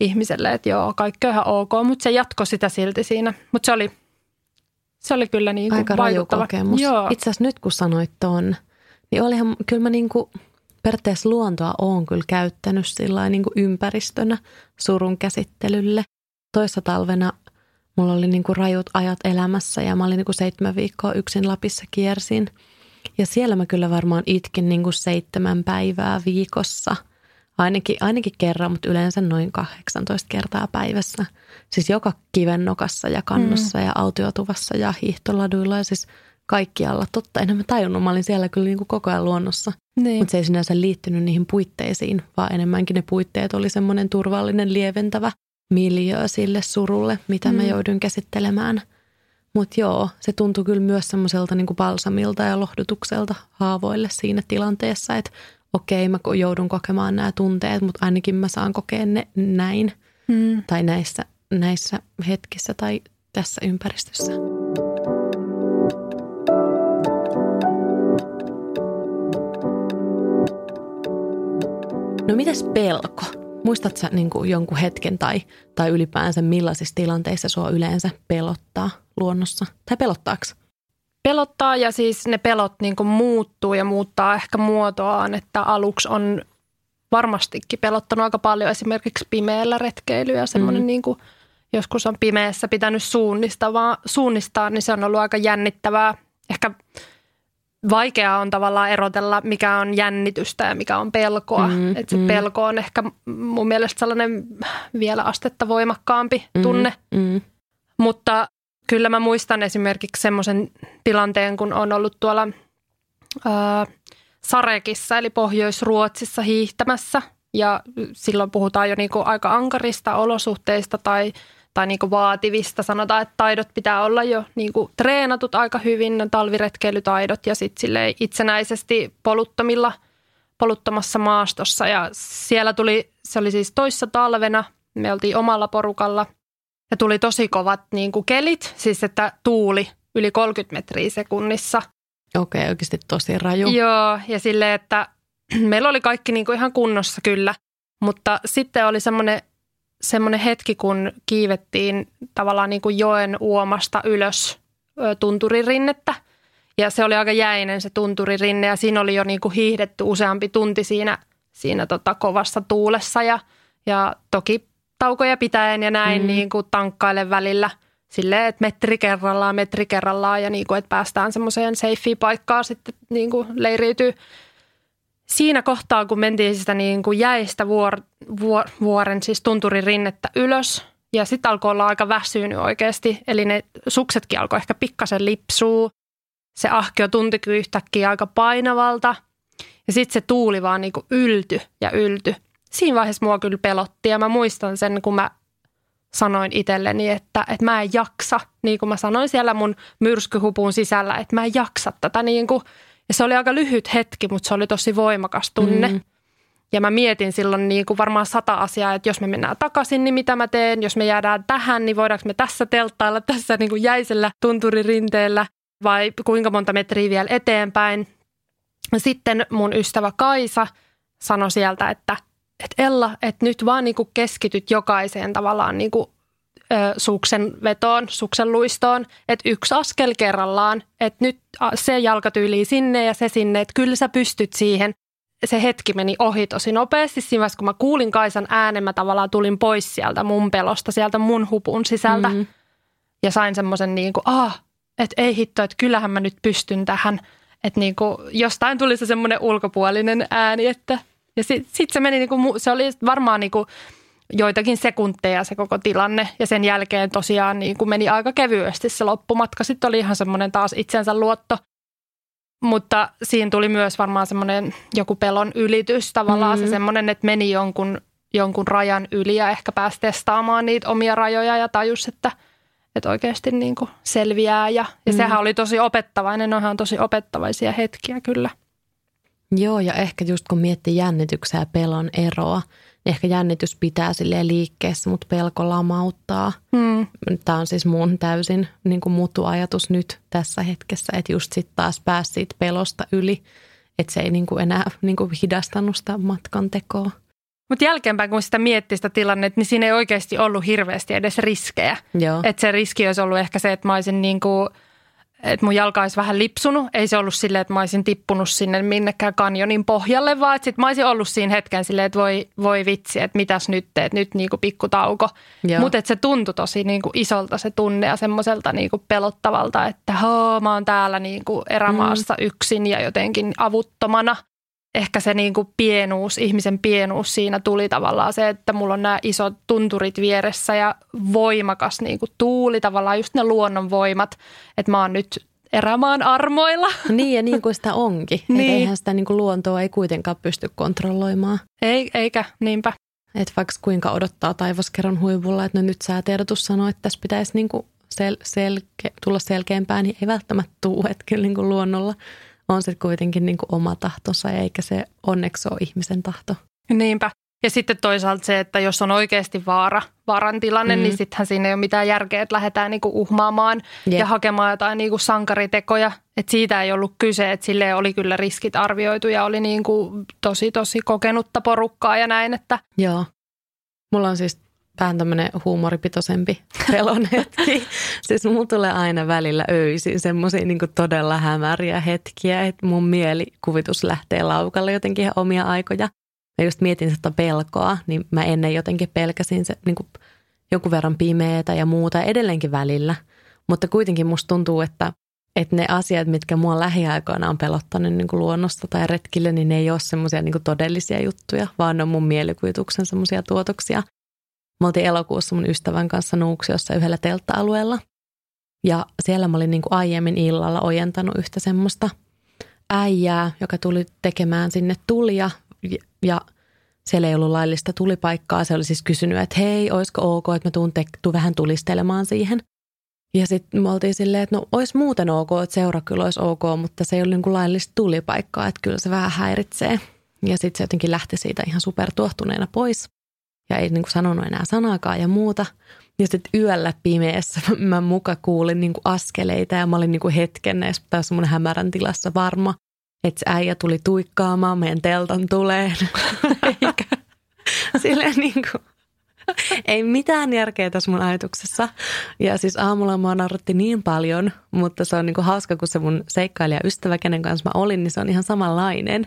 ihmiselle, että joo, kaikki on ihan ok, mutta se jatkoi sitä silti siinä. Mutta se oli, se oli kyllä niin kuin Aika raju kokemus. Joo. Itse asiassa nyt kun sanoit ton, niin olihan kyllä mä niin kuin periaatteessa luontoa on kyllä käyttänyt sillä niin kuin ympäristönä surun käsittelylle. Toissa talvena mulla oli niin kuin rajut ajat elämässä ja mä olin niin kuin seitsemän viikkoa yksin Lapissa kiersin – ja siellä mä kyllä varmaan itkin niin kuin seitsemän päivää viikossa. Ainakin, ainakin kerran, mutta yleensä noin 18 kertaa päivässä. Siis joka kivennokassa ja kannossa mm. ja autiotuvassa ja hiihtoladuilla ja siis kaikkialla. Totta, enhän mä tajunnut. Mä olin siellä kyllä niin kuin koko ajan luonnossa. Niin. Mutta se ei sinänsä liittynyt niihin puitteisiin, vaan enemmänkin ne puitteet oli semmoinen turvallinen, lieventävä miljöö sille surulle, mitä mm. mä jouduin käsittelemään – mutta joo, se tuntui kyllä myös semmoiselta niin balsamilta ja lohdutukselta haavoille siinä tilanteessa, että okei, mä joudun kokemaan nämä tunteet, mutta ainakin mä saan kokea ne näin hmm. tai näissä, näissä hetkissä tai tässä ympäristössä. No mitäs pelko? Muistatko niin kuin jonkun hetken tai, tai ylipäänsä millaisissa tilanteissa sua yleensä pelottaa luonnossa? Tai pelottaako? Pelottaa ja siis ne pelot niin kuin muuttuu ja muuttaa ehkä muotoaan, että aluksi on varmastikin pelottanut aika paljon esimerkiksi pimeällä retkeilyä. Semmoinen mm. niin kuin, joskus on pimeässä pitänyt suunnistaa, suunnistaa, niin se on ollut aika jännittävää. Ehkä vaikeaa on tavallaan erotella, mikä on jännitystä ja mikä on pelkoa. Mm, että se mm. pelko on ehkä mun mielestä sellainen vielä astetta voimakkaampi mm, tunne. Mm. Mutta kyllä mä muistan esimerkiksi semmoisen tilanteen, kun on ollut tuolla ää, Sarekissa, eli Pohjois-Ruotsissa hiihtämässä. Ja silloin puhutaan jo niinku aika ankarista olosuhteista tai – tai niin kuin vaativista. Sanotaan, että taidot pitää olla jo niin kuin treenatut aika hyvin, ne talviretkeilytaidot ja sitten itsenäisesti poluttomilla, poluttomassa maastossa. Ja siellä tuli, se oli siis toissa talvena, me oltiin omalla porukalla ja tuli tosi kovat niin kuin kelit, siis että tuuli yli 30 metriä sekunnissa. Okei, okay, oikeasti tosi raju. Joo, ja silleen, että meillä oli kaikki niin kuin ihan kunnossa kyllä, mutta sitten oli semmoinen semmoinen hetki, kun kiivettiin tavallaan niin kuin joen uomasta ylös tunturirinnettä. Ja se oli aika jäinen se tunturirinne ja siinä oli jo niin kuin hiihdetty useampi tunti siinä, siinä tota kovassa tuulessa. Ja, ja toki taukoja pitäen ja näin mm. niin kuin tankkailen välillä silleen, että metri kerrallaan, metri kerrallaan ja niin kuin, että päästään semmoiseen safeen paikkaan sitten niin kuin leiriytyy siinä kohtaa, kun mentiin sitä niin kuin jäistä vuor, vuor, vuoren, siis tunturin rinnettä ylös, ja sitten alkoi olla aika väsynyt oikeasti, eli ne suksetkin alkoi ehkä pikkasen lipsuu. Se ahkio tuntikin yhtäkkiä aika painavalta, ja sitten se tuuli vaan niin kuin ylty ja ylty. Siinä vaiheessa mua kyllä pelotti, ja mä muistan sen, kun mä sanoin itselleni, että, että mä en jaksa, niin kuin mä sanoin siellä mun myrskyhupun sisällä, että mä en jaksa tätä niin kuin – ja se oli aika lyhyt hetki, mutta se oli tosi voimakas tunne. Mm. Ja mä mietin silloin niin kuin varmaan sata asiaa, että jos me mennään takaisin, niin mitä mä teen? Jos me jäädään tähän, niin voidaanko me tässä telttailla tässä niin kuin jäisellä tunturirinteellä vai kuinka monta metriä vielä eteenpäin? Sitten mun ystävä Kaisa sanoi sieltä, että, että Ella, että nyt vaan niin kuin keskityt jokaiseen tavallaan niin kuin suksen vetoon, suksen luistoon, että yksi askel kerrallaan, että nyt se jalkatyyli sinne ja se sinne, että kyllä sä pystyt siihen. se hetki meni ohi tosi nopeasti. Siinä vaiheessa, kun mä kuulin Kaisan äänen, mä tavallaan tulin pois sieltä mun pelosta, sieltä mun hupun sisältä. Mm. Ja sain semmoisen niin kuin, ah, että ei hitto, että kyllähän mä nyt pystyn tähän. Että niin kuin, jostain tuli se semmoinen ulkopuolinen ääni, että ja sitten sit se meni, niin kuin, se oli varmaan niin kuin joitakin sekunteja se koko tilanne. Ja sen jälkeen tosiaan niin kuin meni aika kevyesti se loppumatka. Sitten oli ihan semmoinen taas itsensä luotto. Mutta siinä tuli myös varmaan semmoinen joku pelon ylitys tavallaan mm-hmm. se semmoinen, että meni jonkun, jonkun rajan yli ja ehkä pääsi testaamaan niitä omia rajoja ja tajus, että, että oikeasti niin kuin selviää. Ja, ja mm-hmm. sehän oli tosi opettavainen, onhan tosi opettavaisia hetkiä kyllä. Joo, ja ehkä just kun miettii jännityksen ja pelon eroa, ehkä jännitys pitää sille liikkeessä, mutta pelko lamauttaa. Hmm. Tämä on siis mun täysin niin kuin ajatus nyt tässä hetkessä, että just sitten taas pääsi siitä pelosta yli, että se ei niin kuin enää niin kuin hidastanut sitä matkan tekoa. Mutta jälkeenpäin, kun sitä miettii sitä tilannetta, niin siinä ei oikeasti ollut hirveästi edes riskejä. Että se riski olisi ollut ehkä se, että mä olisin niin kuin – että mun jalka olisi vähän lipsunut. Ei se ollut silleen, että mä olisin tippunut sinne minnekään kanjonin pohjalle, vaan että sit mä olisin ollut siinä hetken silleen, että voi, voi vitsi, että mitäs nyt teet, nyt niinku pikku tauko. Mutta se tuntui tosi niinku isolta se tunne ja semmoiselta niinku pelottavalta, että hoo, mä oon täällä niinku erämaassa mm. yksin ja jotenkin avuttomana – ehkä se niin kuin pienuus, ihmisen pienuus siinä tuli tavallaan se, että mulla on nämä isot tunturit vieressä ja voimakas niin kuin tuuli, tavallaan just ne luonnonvoimat, että mä oon nyt erämaan armoilla. Niin ja niin kuin sitä onkin. niin. eihän sitä niin kuin luontoa ei kuitenkaan pysty kontrolloimaan. Ei, eikä, niinpä. Että vaikka kuinka odottaa taivaskerran huivulla, että no nyt säätiedotus sanoo, että tässä pitäisi niin kuin sel- selke- tulla selkeämpää, niin ei välttämättä tule, että kyllä niin kuin luonnolla – on se kuitenkin niin kuin oma tahtonsa eikä se onneksi ole ihmisen tahto. Niinpä. Ja sitten toisaalta se, että jos on oikeasti vaara, vaaran tilanne, mm. niin sittenhän siinä ei ole mitään järkeä, että lähdetään niinku uhmaamaan yep. ja hakemaan jotain niinku sankaritekoja. että siitä ei ollut kyse, että sille oli kyllä riskit arvioitu ja oli niinku tosi tosi kokenutta porukkaa ja näin. Että... Joo. Mulla on siis vähän tämmöinen huumoripitoisempi pelon hetki. siis mulla tulee aina välillä öisin semmoisia niin todella hämäriä hetkiä, että mun mielikuvitus lähtee laukalle jotenkin ihan omia aikoja. Mä just mietin sitä pelkoa, niin mä ennen jotenkin pelkäsin se niin kuin jonkun verran pimeätä ja muuta edelleenkin välillä. Mutta kuitenkin musta tuntuu, että, että ne asiat, mitkä mua lähiaikoina on pelottanut niin kuin luonnosta tai retkille, niin ne ei ole semmoisia niin todellisia juttuja, vaan ne on mun mielikuvituksen semmoisia tuotoksia – Mä oltiin elokuussa mun ystävän kanssa Nuuksiossa yhdellä teltta-alueella. Ja siellä mä olin niin kuin aiemmin illalla ojentanut yhtä semmoista äijää, joka tuli tekemään sinne tulia. Ja siellä ei ollut laillista tulipaikkaa. Se oli siis kysynyt, että hei, olisiko ok, että mä tuun, te- tuun vähän tulistelemaan siihen. Ja sitten me oltiin silleen, että no olisi muuten ok, että seura kyllä olisi ok, mutta se ei ole niin kuin laillista tulipaikkaa, että kyllä se vähän häiritsee. Ja sitten se jotenkin lähti siitä ihan supertuohtuneena pois ja ei niin kuin sanonut enää sanaakaan ja muuta. Ja sitten yöllä pimeässä mä muka kuulin niin kuin askeleita ja mä olin niin kuin hetken näissä taas mun hämärän tilassa varma, että äijä tuli tuikkaamaan meidän teltan tuleen. Eikä silleen niin kuin, ei mitään järkeä tässä mun ajatuksessa. Ja siis aamulla mua nauratti niin paljon, mutta se on niin kuin hauska, kun se mun seikkailija ystävä, kenen kanssa mä olin, niin se on ihan samanlainen.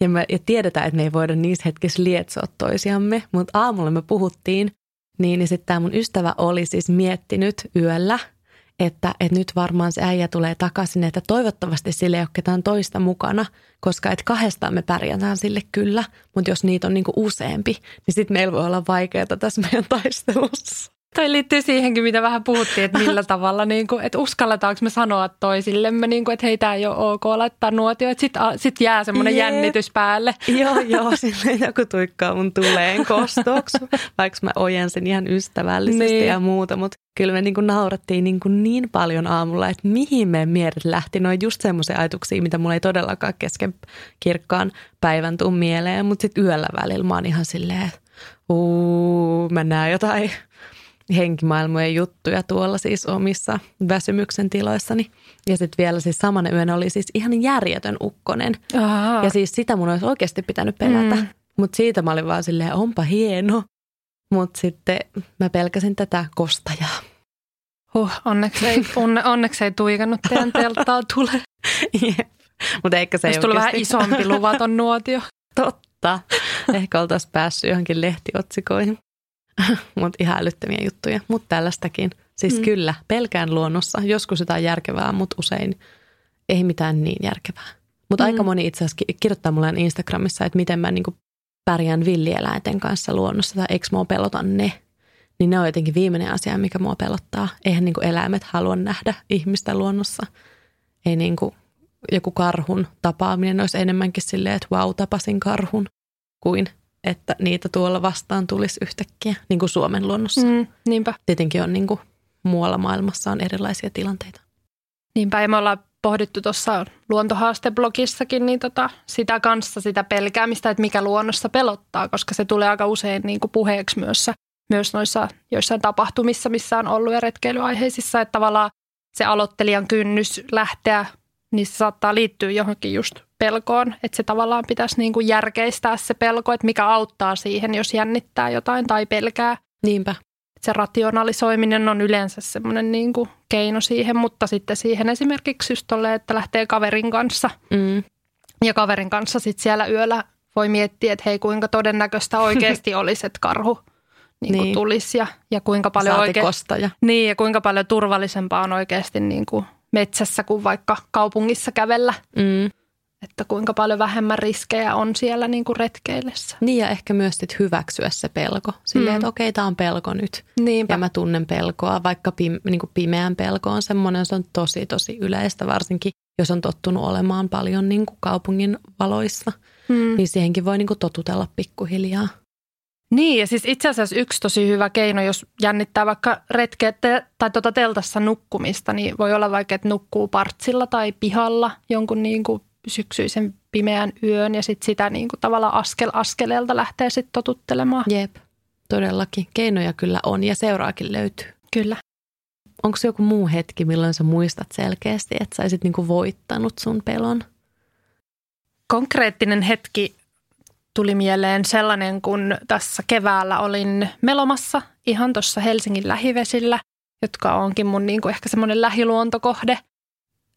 Ja, me, ja tiedetään, että me ei voida niissä hetkissä lietsoa toisiamme, mutta aamulla me puhuttiin, niin, niin sitten tämä mun ystävä oli siis miettinyt yöllä, että, että nyt varmaan se äijä tulee takaisin, että toivottavasti sille ei ole ketään toista mukana, koska että kahdestaan me pärjätään sille kyllä, mutta jos niitä on niinku useampi, niin sitten meillä voi olla vaikeaa tässä meidän taistelussa. Toi liittyy siihenkin, mitä vähän puhuttiin, että millä tavalla, niin kuin, että uskalletaanko me sanoa toisillemme, niin kuin, että hei, tämä ei ole ok laittaa nuotio, että sitten sit jää semmoinen jännitys päälle. Joo, joo, silleen joku tuikkaa mun tuleen kostoksi, vaikka mä ojensin ihan ystävällisesti niin. ja muuta, mutta kyllä me niin kuin naurattiin niin, kuin niin paljon aamulla, että mihin meidän mielet lähti. Noin just semmoisia ajatuksia, mitä mulla ei todellakaan kesken kirkkaan päivän tuu mieleen, mutta sitten yöllä välillä mä oon ihan silleen, uu, mä näen jotain henkimaailmojen juttuja tuolla siis omissa väsymyksen tiloissani. Ja sitten vielä siis samana yönä oli siis ihan järjetön ukkonen. Aha. Ja siis sitä mun olisi oikeasti pitänyt pelätä. Mm. Mutta siitä mä olin vaan silleen, onpa hieno. Mutta sitten mä pelkäsin tätä kostajaa. Huh, onneksi ei, onne, onneksi ei tuikannut teidän telttaa tule. Mutta ehkä se ei tullut vähän isompi luvaton nuotio. Totta. Ehkä oltaisiin päässyt johonkin lehtiotsikoihin. Mutta ihan älyttömiä juttuja. Mutta tällaistakin. Siis mm. kyllä, pelkään luonnossa. Joskus jotain järkevää, mutta usein ei mitään niin järkevää. Mutta mm. aika moni itse asiassa kirjoittaa mulle Instagramissa, että miten mä niinku pärjään villieläinten kanssa luonnossa tai eikö mua pelota ne. Niin ne on jotenkin viimeinen asia, mikä mua pelottaa. Eihän niinku eläimet halua nähdä ihmistä luonnossa. Ei niinku joku karhun tapaaminen olisi enemmänkin silleen, että vau, wow, tapasin karhun, kuin että niitä tuolla vastaan tulisi yhtäkkiä, niin kuin Suomen luonnossa. Mm, niinpä. Tietenkin on niin kuin muualla maailmassa on erilaisia tilanteita. Niinpä, ja me ollaan pohdittu tuossa luontohaasteblogissakin niin tota, sitä kanssa, sitä pelkäämistä, että mikä luonnossa pelottaa, koska se tulee aika usein niin kuin puheeksi myös, myös noissa joissain tapahtumissa, missä on ollut ja retkeilyaiheisissa, että tavallaan se aloittelijan kynnys lähteä, niin se saattaa liittyä johonkin just pelkoon, että se tavallaan pitäisi niin kuin järkeistää se pelko, että mikä auttaa siihen, jos jännittää jotain tai pelkää. Niinpä se rationalisoiminen on yleensä semmoinen niin kuin keino siihen, mutta sitten siihen esimerkiksi just tolle, että lähtee kaverin kanssa mm. ja kaverin kanssa sitten siellä yöllä voi miettiä, että hei kuinka todennäköistä oikeasti olisi, että karhu niin kuin niin. tulisi ja, ja kuinka paljon oikein. Niin ja kuinka paljon turvallisempaa on oikeasti niin kuin metsässä kuin vaikka kaupungissa kävellä. Mm että kuinka paljon vähemmän riskejä on siellä niin kuin retkeillessä. Niin ja ehkä myös sit hyväksyä se pelko. Silleen, mm. että okei, tämä on pelko nyt. Niinpä. Ja mä tunnen pelkoa, vaikka pim, niin kuin pimeän pelko on semmoinen, se on tosi tosi yleistä, varsinkin jos on tottunut olemaan paljon niin kuin kaupungin valoissa. Mm. Niin siihenkin voi niin kuin totutella pikkuhiljaa. Niin, ja siis itse asiassa yksi tosi hyvä keino, jos jännittää vaikka retkeä tai tuota teltassa nukkumista, niin voi olla vaikka, että nukkuu partsilla tai pihalla jonkun niin kuin syksyisen pimeän yön ja sitten sitä niin kuin tavallaan askel askeleelta lähtee sitten totuttelemaan. Jep, todellakin. Keinoja kyllä on ja seuraakin löytyy. Kyllä. Onko se joku muu hetki, milloin sä muistat selkeästi, että sä niin kuin voittanut sun pelon? Konkreettinen hetki tuli mieleen sellainen, kun tässä keväällä olin melomassa ihan tuossa Helsingin lähivesillä, jotka onkin mun niin kuin ehkä semmoinen lähiluontokohde –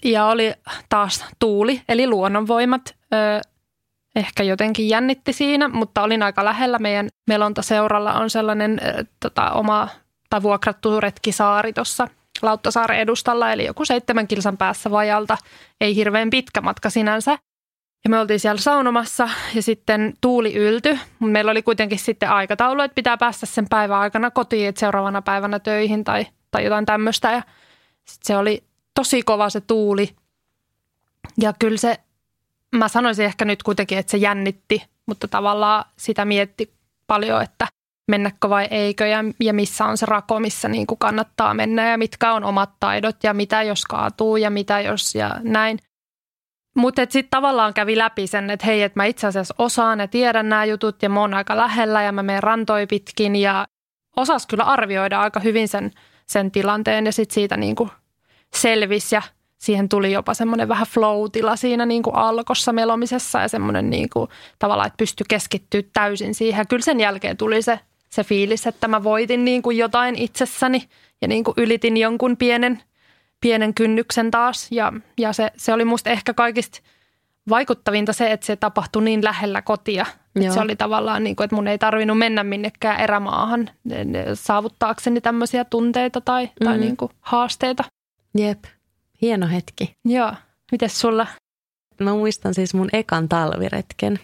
ja oli taas tuuli, eli luonnonvoimat. Ö, ehkä jotenkin jännitti siinä, mutta olin aika lähellä. Meidän melontaseuralla on sellainen ö, tota, oma tai vuokrattu retkisaari tuossa Lauttasaaren edustalla, eli joku seitsemän kilsan päässä vajalta. Ei hirveän pitkä matka sinänsä. Ja me oltiin siellä saunomassa ja sitten tuuli ylty. Meillä oli kuitenkin sitten aikataulu, että pitää päästä sen päivän aikana kotiin, että seuraavana päivänä töihin tai, tai jotain tämmöistä. Ja sitten se oli tosi kova se tuuli. Ja kyllä se, mä sanoisin ehkä nyt kuitenkin, että se jännitti, mutta tavallaan sitä mietti paljon, että mennäkö vai eikö ja, ja missä on se rako, missä niin kuin kannattaa mennä ja mitkä on omat taidot ja mitä jos kaatuu ja mitä jos ja näin. Mutta sitten tavallaan kävi läpi sen, että hei, että mä itse asiassa osaan ja tiedän nämä jutut ja mä oon aika lähellä ja mä menen rantoi pitkin ja osas kyllä arvioida aika hyvin sen, sen tilanteen ja sitten siitä niin selvisi ja siihen tuli jopa semmoinen vähän flow-tila siinä niin alkossa melomisessa ja semmoinen niin tavallaan, että pystyi keskittyä täysin siihen. Ja kyllä sen jälkeen tuli se, se fiilis, että mä voitin niin jotain itsessäni ja niin ylitin jonkun pienen, pienen kynnyksen taas. Ja, ja se, se oli musta ehkä kaikista vaikuttavinta se, että se tapahtui niin lähellä kotia. Että se oli tavallaan niin kuin, että mun ei tarvinnut mennä minnekään erämaahan saavuttaakseni tämmöisiä tunteita tai, mm. tai niin kuin haasteita. Jep, hieno hetki. Joo, mites sulla? Mä muistan siis mun ekan talviretken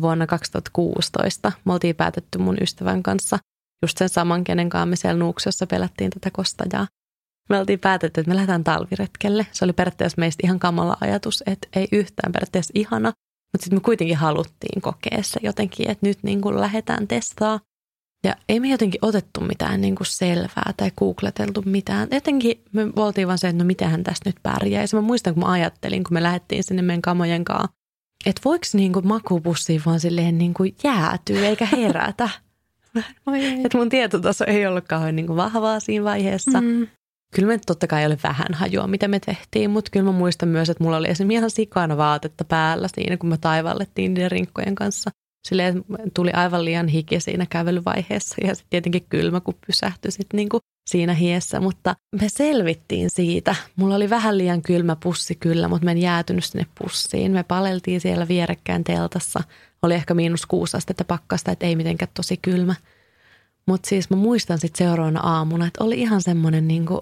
vuonna 2016. Me oltiin päätetty mun ystävän kanssa just sen saman, kenen kanssa me siellä Nuuksiossa pelättiin tätä kostajaa. Me oltiin päätetty, että me lähdetään talviretkelle. Se oli periaatteessa meistä ihan kamala ajatus, että ei yhtään periaatteessa ihana, mutta sitten me kuitenkin haluttiin kokea se jotenkin, että nyt niin kuin lähdetään testaa. Ja ei me jotenkin otettu mitään niin kuin selvää tai googleteltu mitään. Jotenkin me oltiin vaan se, että no mitähän tästä nyt pärjää. Ja mä muistan, kun mä ajattelin, kun me lähdettiin sinne meidän kamojen kanssa, että voiko niin kuin makupussiin vaan silleen niin kuin jäätyä eikä herätä. että mun tietotaso ei ollut kauhean niin kuin vahvaa siinä vaiheessa. Mm. Kyllä me totta kai oli vähän hajua, mitä me tehtiin, mutta kyllä mä muistan myös, että mulla oli esimerkiksi ihan sikana vaatetta päällä siinä, kun me taivallettiin niiden rinkkojen kanssa Silleen tuli aivan liian hiki siinä kävelyvaiheessa ja sitten tietenkin kylmä, kun pysähtyi sitten niin siinä hiessä. Mutta me selvittiin siitä. Mulla oli vähän liian kylmä pussi kyllä, mutta mä en jäätynyt sinne pussiin. Me paleltiin siellä vierekkään teltassa. Oli ehkä miinus kuusi astetta pakkasta, että ei mitenkään tosi kylmä. Mutta siis mä muistan sitten seuraavana aamuna, että oli ihan semmoinen niin kuin,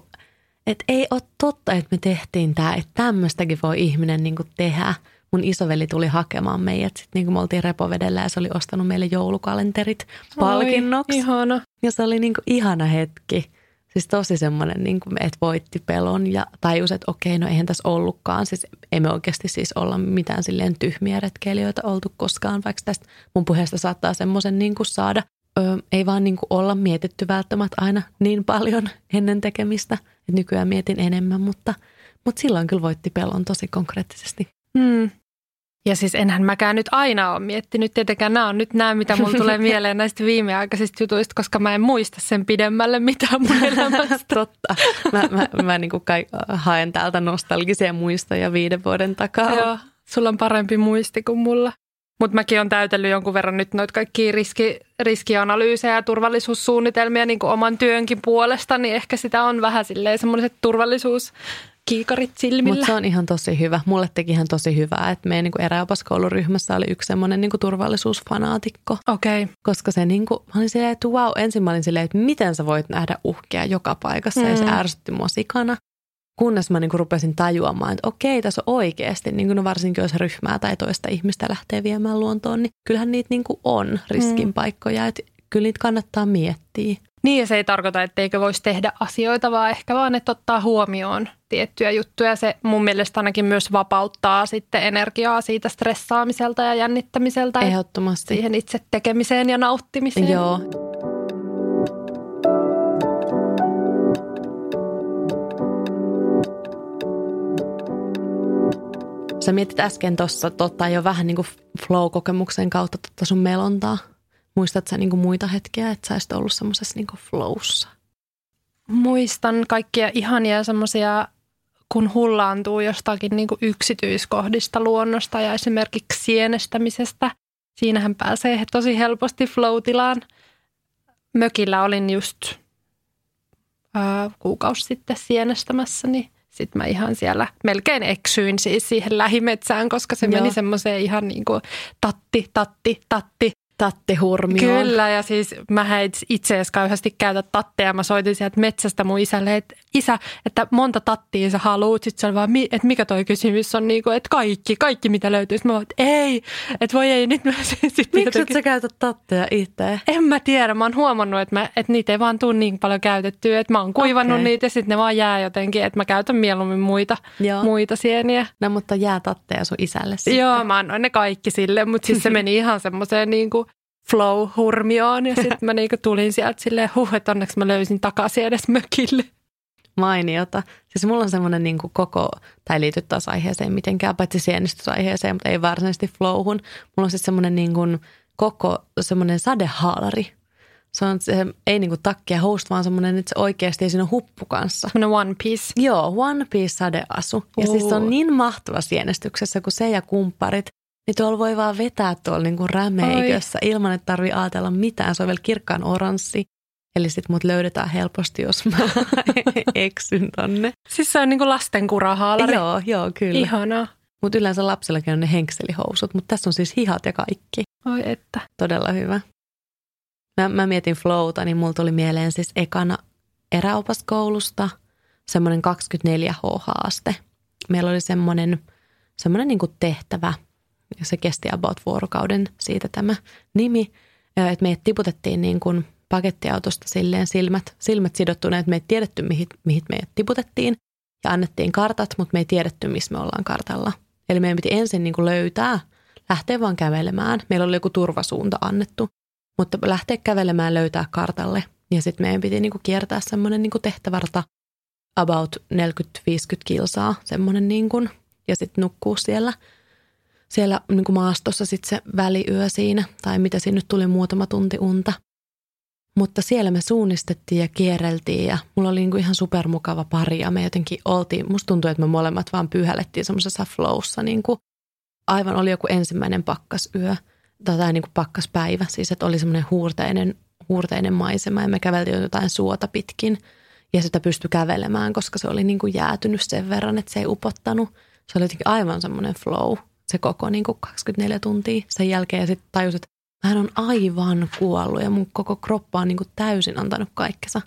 että ei ole totta, että me tehtiin tämä, että tämmöistäkin voi ihminen niin kuin tehdä – mun isoveli tuli hakemaan meidät. Sitten niin kuin me oltiin repovedellä ja se oli ostanut meille joulukalenterit palkinnoksi. ihana. Ja se oli niin kuin ihana hetki. Siis tosi semmoinen, niin kuin, että voitti pelon ja tajus, että okei, no eihän tässä ollutkaan. Siis ei me oikeasti siis olla mitään silleen tyhmiä retkeilijöitä oltu koskaan, vaikka tästä mun puheesta saattaa semmoisen niin kuin saada. Ö, ei vaan niin kuin olla mietitty välttämättä aina niin paljon ennen tekemistä. että nykyään mietin enemmän, mutta, mutta silloin kyllä voitti pelon tosi konkreettisesti. Hmm. Ja siis enhän mäkään nyt aina ole miettinyt, tietenkään nämä on nyt nämä, mitä mulle tulee mieleen näistä viimeaikaisista jutuista, koska mä en muista sen pidemmälle mitään mun elämästä. Totta. Mä, mä, mä niin kuin kai, haen täältä nostalgisia muistoja viiden vuoden takaa. Joo, sulla on parempi muisti kuin mulla. Mutta mäkin olen täytellyt jonkun verran nyt noita kaikkia riski, riskianalyysejä ja turvallisuussuunnitelmia niin kuin oman työnkin puolesta, niin ehkä sitä on vähän silleen semmoiset turvallisuus kiikarit silmillä. Mutta se on ihan tosi hyvä. Mulle teki ihan tosi hyvää, että meidän niin eräopaskouluryhmässä oli yksi semmoinen niin turvallisuusfanaatikko. Okei. Okay. Koska se niin kuin, mä olin silleen, että wow, ensin mä olin silleen, että miten sä voit nähdä uhkia joka paikassa mm. ja se mm. ärsytti mua sikana. Kunnes mä niin kuin rupesin tajuamaan, että okei, tässä on oikeasti, niin kuin no varsinkin jos ryhmää tai toista ihmistä lähtee viemään luontoon, niin kyllähän niitä niin kuin on riskin mm. paikkoja, että kyllä niitä kannattaa miettiä. Niin ja se ei tarkoita, etteikö voisi tehdä asioita, vaan ehkä vaan, että ottaa huomioon tiettyjä juttuja. Se mun mielestä ainakin myös vapauttaa sitten energiaa siitä stressaamiselta ja jännittämiseltä. Ehdottomasti. Siihen itse tekemiseen ja nauttimiseen. Joo. Sä mietit äsken tuossa tota, jo vähän niin kuin flow-kokemuksen kautta tota sun melontaa. Muistatko sä niinku muita hetkiä, että sä olisit ollut semmoisessa niinku flowssa? Muistan kaikkia ihania semmoisia, kun hullaantuu jostakin niinku yksityiskohdista luonnosta ja esimerkiksi sienestämisestä. Siinähän pääsee tosi helposti flow-tilaan. Mökillä olin just ää, kuukausi sitten sienestämässä, niin sitten mä ihan siellä melkein eksyin siis siihen lähimetsään, koska se Joo. meni semmoiseen ihan niin kuin tatti, tatti, tatti tattehurmioon. Kyllä, ja siis mä itse asiassa kauheasti käytä tatteja. Mä soitin sieltä metsästä mun isälle, että isä, että monta tattia sä haluut. Sitten se oli vaan, että mikä toi kysymys on, niin kuin, että kaikki, kaikki mitä löytyy. Sitten mä että ei, että voi ei, nyt mä sitten Miksi et sä käytät tatteja itse? En mä tiedä, mä oon huomannut, että, mä, että niitä ei vaan tule niin paljon käytettyä, että mä oon kuivannut okay. niitä ja sitten ne vaan jää jotenkin, että mä käytän mieluummin muita, Joo. muita sieniä. No mutta jää tatteja sun isälle sitten. Joo, mä annoin ne kaikki sille, mutta siis se meni ihan semmoiseen niin kuin flow-hurmioon ja sitten mä niinku tulin sieltä silleen, huh, että onneksi mä löysin takaisin edes mökille. Mainiota. Siis mulla on semmoinen niin koko, tai ei liity taas aiheeseen mitenkään, paitsi sienistysaiheeseen, mutta ei varsinaisesti flowhun. Mulla on siis semmoinen niin kuin koko semmoinen sadehaalari. Se on se, ei niin kuin takki ja host, vaan semmoinen, että se oikeasti siinä on huppu kanssa. Semmoinen one piece. Joo, one piece sadeasu. Ja uh. siis se on niin mahtava sienestyksessä, kun se ja kumpparit niin tuolla voi vaan vetää tuolla niinku rämeikössä Oi. ilman, että tarvii ajatella mitään. Se on vielä kirkkaan oranssi. Eli sit mut löydetään helposti, jos mä eksyn tonne. Siis se on niinku lasten kurahaalari. Joo, joo, kyllä. Ihanaa. Mutta yleensä lapsillakin on ne henkselihousut, mutta tässä on siis hihat ja kaikki. Oi että. Todella hyvä. Mä, mä mietin flowta, niin mulla tuli mieleen siis ekana eräopaskoulusta semmoinen 24H-haaste. Meillä oli semmoinen, semmoinen niin tehtävä – ja se kesti about vuorokauden siitä tämä nimi, että meidät tiputettiin niin kuin pakettiautosta silleen silmät, silmät sidottuneet, että me ei tiedetty, mihin, mihin meidät tiputettiin ja annettiin kartat, mutta me ei tiedetty, missä me ollaan kartalla. Eli meidän piti ensin niin kuin löytää, lähteä vaan kävelemään. Meillä oli joku turvasuunta annettu, mutta lähteä kävelemään löytää kartalle. Ja sitten meidän piti niin kuin kiertää semmoinen niin tehtävärta about 40-50 kilsaa, semmoinen niin kuin, ja sitten nukkuu siellä – siellä niin kuin maastossa sitten se väliyö siinä, tai mitä siinä nyt tuli muutama tunti unta. Mutta siellä me suunnistettiin ja kierreltiin ja mulla oli niin kuin ihan supermukava pari ja me jotenkin oltiin, musta tuntui, että me molemmat vaan pyyhällettiin semmoisessa flowssa niin kuin, aivan oli joku ensimmäinen pakkasyö. tota, niin kuin pakkaspäivä, siis että oli semmoinen huurteinen, huurteinen maisema ja me käveltiin jotain suota pitkin ja sitä pystyi kävelemään, koska se oli niin kuin jäätynyt sen verran, että se ei upottanut. Se oli jotenkin aivan semmoinen flow, se koko niin kuin 24 tuntia sen jälkeen ja sitten tajusin, että hän on aivan kuollut ja mun koko kroppa on niin kuin täysin antanut kaikkensa,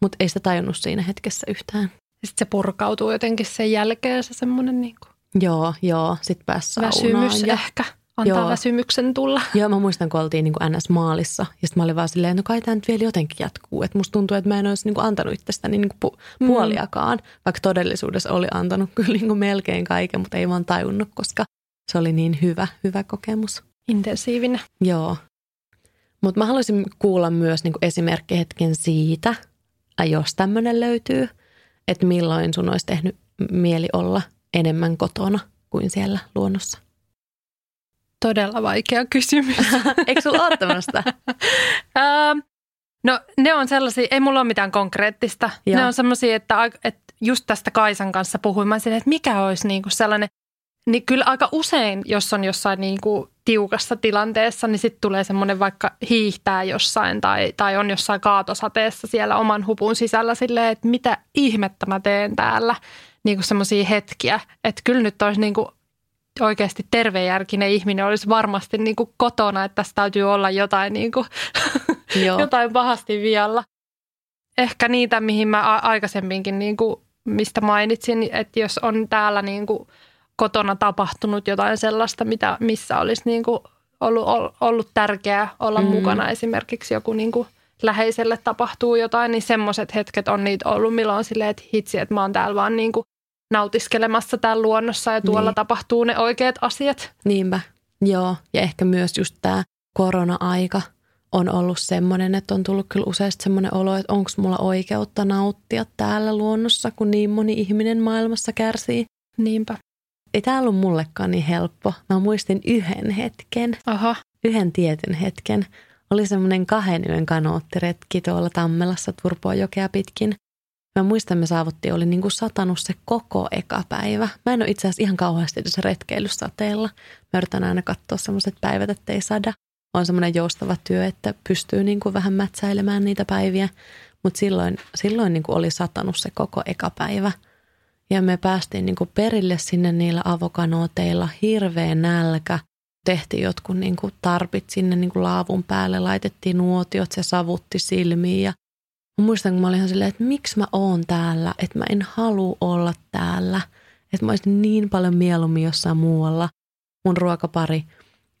mutta ei sitä tajunnut siinä hetkessä yhtään. Sitten se purkautuu jotenkin sen jälkeen se semmoinen niin kuin Joo, joo, sitten pääsi väsymys ja... ehkä antaa joo. väsymyksen tulla. Joo, mä muistan, kun oltiin niin kuin NS-maalissa. Ja sitten mä olin vaan silleen, no kai tämä nyt vielä jotenkin jatkuu. Että musta tuntuu, että mä en olisi niin kuin antanut itsestäni niin kuin pu- mm. puoliakaan. Vaikka todellisuudessa oli antanut kyllä niin kuin melkein kaiken, mutta ei vaan tajunnut, koska se oli niin hyvä, hyvä kokemus. Intensiivinen. Joo. Mutta mä haluaisin kuulla myös niin kuin esimerkkihetken siitä, jos tämmöinen löytyy, että milloin sun olisi tehnyt mieli olla enemmän kotona kuin siellä luonnossa. Todella vaikea kysymys. Eikö sulla ole tämmöistä? no ne on sellaisia, ei mulla ole mitään konkreettista. Joo. Ne on sellaisia, että, että just tästä Kaisan kanssa puhuin, mä että mikä olisi niinku sellainen, niin kyllä aika usein, jos on jossain niinku tiukassa tilanteessa, niin sitten tulee semmoinen vaikka hiihtää jossain tai, tai on jossain kaatosateessa siellä oman hupun sisällä silleen, että mitä ihmettä mä teen täällä. Niin kuin semmoisia hetkiä, että kyllä nyt olisi niin kuin oikeasti tervejärkinen ihminen olisi varmasti niin kuin kotona, että tässä täytyy olla jotain, niin kuin, jotain pahasti vialla. Ehkä niitä, mihin mä aikaisemminkin, niin kuin, mistä mainitsin, että jos on täällä niin kuin kotona tapahtunut jotain sellaista, mitä, missä olisi niin kuin ollut, ollut tärkeää olla mm. mukana. Esimerkiksi joku niin kuin läheiselle tapahtuu jotain, niin semmoiset hetket on niitä ollut, milloin on silleen, että hitsi, että mä oon täällä vaan niin kuin nautiskelemassa täällä luonnossa ja tuolla niin. tapahtuu ne oikeat asiat. Niinpä, joo. Ja ehkä myös just tämä korona-aika on ollut semmoinen, että on tullut kyllä useasti semmoinen olo, että onko mulla oikeutta nauttia täällä luonnossa, kun niin moni ihminen maailmassa kärsii. Niinpä. Ei tämä ollut mullekaan niin helppo. Mä muistin yhden hetken. Aha. Yhden tietyn hetken. Oli semmoinen kahden yön kanoottiretki tuolla Tammelassa Turpoajokea pitkin. Mä muistan, me saavuttiin, oli niinku satanut se koko eka päivä. Mä en ole itse asiassa ihan kauheasti tässä retkeilysateella. Mä yritän aina katsoa semmoiset päivät, ettei sada. On semmoinen joustava työ, että pystyy niinku vähän mätsäilemään niitä päiviä. Mutta silloin, silloin niinku oli satanut se koko eka päivä. Ja me päästiin niinku perille sinne niillä avokanooteilla. Hirveä nälkä. Tehtiin jotkut niinku tarpit sinne niinku laavun päälle. Laitettiin nuotiot, se savutti silmiin ja Mä muistan, kun mä olin ihan silleen, että miksi mä oon täällä, että mä en halua olla täällä. Että mä olisin niin paljon mieluummin jossain muualla. Mun ruokapari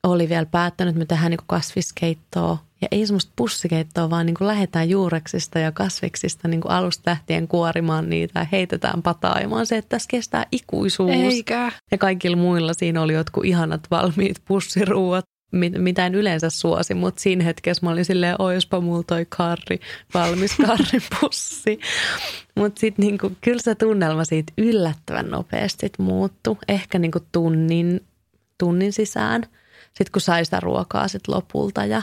oli vielä päättänyt, että me tehdään niin kasviskeittoa. Ja ei semmoista pussikeittoa, vaan niin lähdetään juureksista ja kasviksista niin alusta lähtien kuorimaan niitä ja heitetään oon se, että tässä kestää ikuisuus. Eikä. Ja kaikilla muilla siinä oli jotkut ihanat valmiit pussiruuat mitä en yleensä suosi, mutta siinä hetkessä mä olin silleen, oispa mulla toi karri, valmis karripussi. mutta sitten niinku, kyllä se tunnelma siitä yllättävän nopeasti muuttui, ehkä niinku tunnin, tunnin sisään. Sitten kun sai sitä ruokaa sit lopulta ja,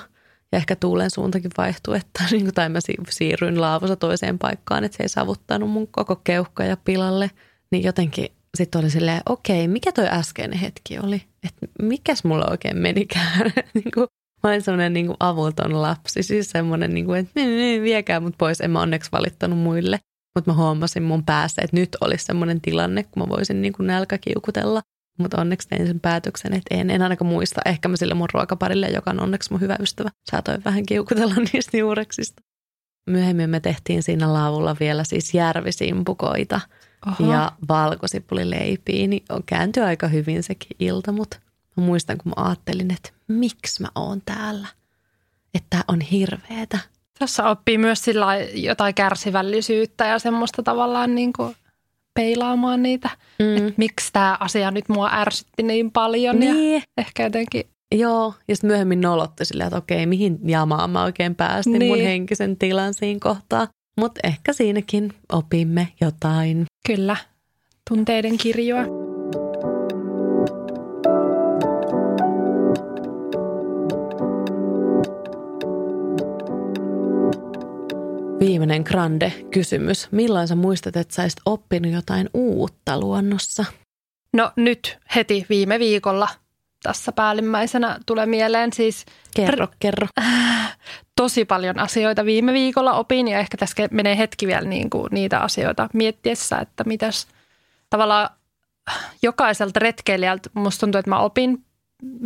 ja ehkä tuulen suuntakin vaihtui, että niinku, tai mä siirryin laavussa toiseen paikkaan, että se ei savuttanut mun koko keuhkoja pilalle, niin jotenkin sitten oli silleen, okei, mikä toi äskeinen hetki oli? Että mikäs mulla oikein menikään? niin kuin, mä olin semmoinen niin avuton lapsi, siis semmoinen, niin kuin, että niin, niin, viekää mut pois. En mä onneksi valittanut muille, mutta mä huomasin mun päässä, että nyt olisi semmoinen tilanne, kun mä voisin niin kuin nälkäkiukutella. Mutta onneksi tein sen päätöksen, että en, en ainakaan muista. Ehkä mä sille mun ruokaparille, joka on onneksi mun hyvä ystävä, saatoin vähän kiukutella niistä juureksista. Myöhemmin me tehtiin siinä laavulla vielä siis järvisimpukoita – Oho. ja valkosipulileipiä, niin kääntyi aika hyvin sekin ilta, mutta mä muistan, kun mä ajattelin, että miksi mä oon täällä, että on hirveetä. Tässä oppii myös sillä jotain kärsivällisyyttä ja semmoista tavallaan niin kuin peilaamaan niitä, mm. että miksi tämä asia nyt mua ärsytti niin paljon niin. ja ehkä jotenkin Joo, ja sitten myöhemmin nolotti silleen, että okei, mihin jamaan mä oikein päästin niin. mun henkisen tilan siinä kohtaa. Mutta ehkä siinäkin opimme jotain. Kyllä, tunteiden kirjoa. Viimeinen grande kysymys. Milloin sä muistat, että sä oppinut jotain uutta luonnossa? No nyt heti viime viikolla tässä päällimmäisenä tulee mieleen. Siis Kerro, kerro. tosi paljon asioita viime viikolla opin ja ehkä tässä menee hetki vielä niin kuin niitä asioita miettiessä, että mitäs tavallaan jokaiselta retkeilijältä musta tuntuu, että mä opin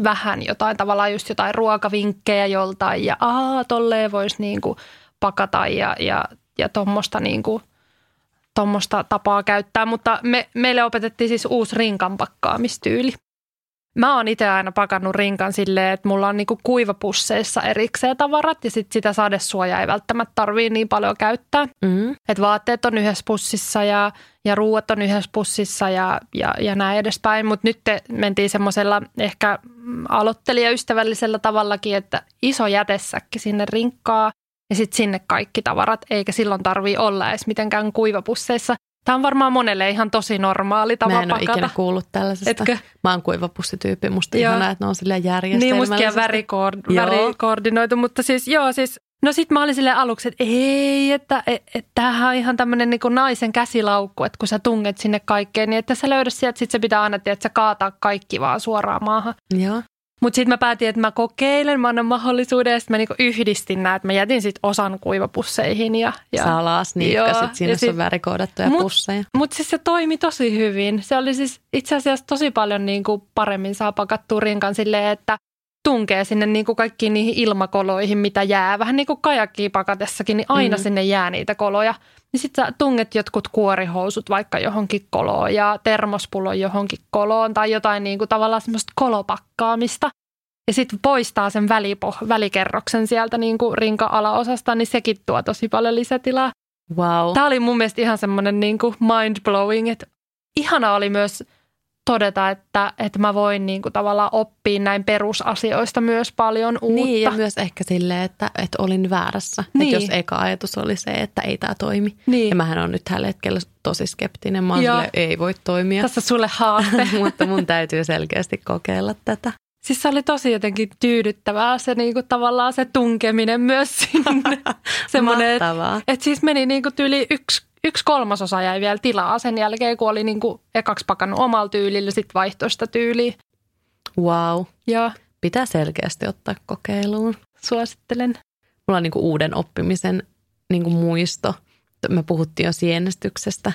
vähän jotain, tavallaan just jotain ruokavinkkejä joltain ja aa, tolleen voisi niin kuin pakata ja, ja, ja tuommoista niin kuin, tommoista tapaa käyttää, mutta me, meille opetettiin siis uusi rinkan pakkaamistyyli. Mä oon itse aina pakannut rinkan silleen, että mulla on niinku kuivapusseissa erikseen tavarat ja sit sitä sadesuojaa ei välttämättä tarvii niin paljon käyttää. Mm. Et vaatteet on yhdessä pussissa ja, ja ruuat on yhdessä pussissa ja, ja, ja näin edespäin. Mutta nyt te mentiin semmoisella ehkä aloittelijaystävällisellä tavallakin, että iso jätessäkki sinne rinkkaa ja sitten sinne kaikki tavarat, eikä silloin tarvii olla edes mitenkään kuivapusseissa. Tämä on varmaan monelle ihan tosi normaali tapa Mä en pakata. ole ikinä kuullut tällaisesta. Etkö? Mä oon kuivapussityyppi. Musta Joo. ihanaa, että ne on silleen Niin järjestelmällisesti. mustakin värikoord- värikoordinoitu, mutta siis joo siis No sit mä olin silleen aluksi, että ei, että et, et, tämähän on ihan tämmöinen niin naisen käsilaukku, että kun sä tunget sinne kaikkeen, niin että sä löydät sieltä, sit se pitää aina, että sä kaataa kaikki vaan suoraan maahan. Joo. Mutta sitten mä päätin, että mä kokeilen, mä annan mahdollisuuden ja sitten mä niinku yhdistin nämä, että mä jätin sitten osan kuivapusseihin. Ja, ja, Salas, niin Joo, sit sinne ja sit- on värikoodattuja Mut- pusseja. Mutta siis se toimi tosi hyvin. Se oli siis itse asiassa tosi paljon niin kuin paremmin saa pakattua rinkan silleen, että tunkee sinne niin kuin kaikkiin niihin ilmakoloihin, mitä jää. Vähän niin kuin kajakkiin pakatessakin, niin aina Mm. sinne jää niitä koloja. Niin sit sä tunget jotkut kuorihousut vaikka johonkin koloon ja termospullon johonkin koloon tai jotain niin kuin tavallaan semmoista kolopakkaamista. Ja sitten poistaa sen välipo, välikerroksen sieltä niin kuin rinka-alaosasta, niin sekin tuo tosi paljon lisätilaa. Wow. Tämä oli mun mielestä ihan semmoinen niin kuin mind-blowing, että ihana oli myös todeta, että, että mä voin niin kuin tavallaan oppia näin perusasioista myös paljon uutta. Niin, ja myös ehkä silleen, että, että olin väärässä. Niin. Että jos eka ajatus oli se, että ei tämä toimi. Niin. Ja mähän on nyt tällä hetkellä tosi skeptinen. Mä silleen, ei voi toimia. Tässä sulle haaste. Mutta mun täytyy selkeästi kokeilla tätä. siis se oli tosi jotenkin tyydyttävää se niin kuin tavallaan se tunkeminen myös sinne. Semmoinen, että et siis meni niin kuin tyyli yksi, yksi kolmasosa jäi vielä tilaa sen jälkeen, kun oli niin kuin ekaksi pakannut omalla tyylillä, sitten vaihtoi sitä tyyliä. Wow. Ja Pitää selkeästi ottaa kokeiluun. suosittelen. Mulla on niinku uuden oppimisen niinku muisto. Me puhuttiin jo sienestyksestä.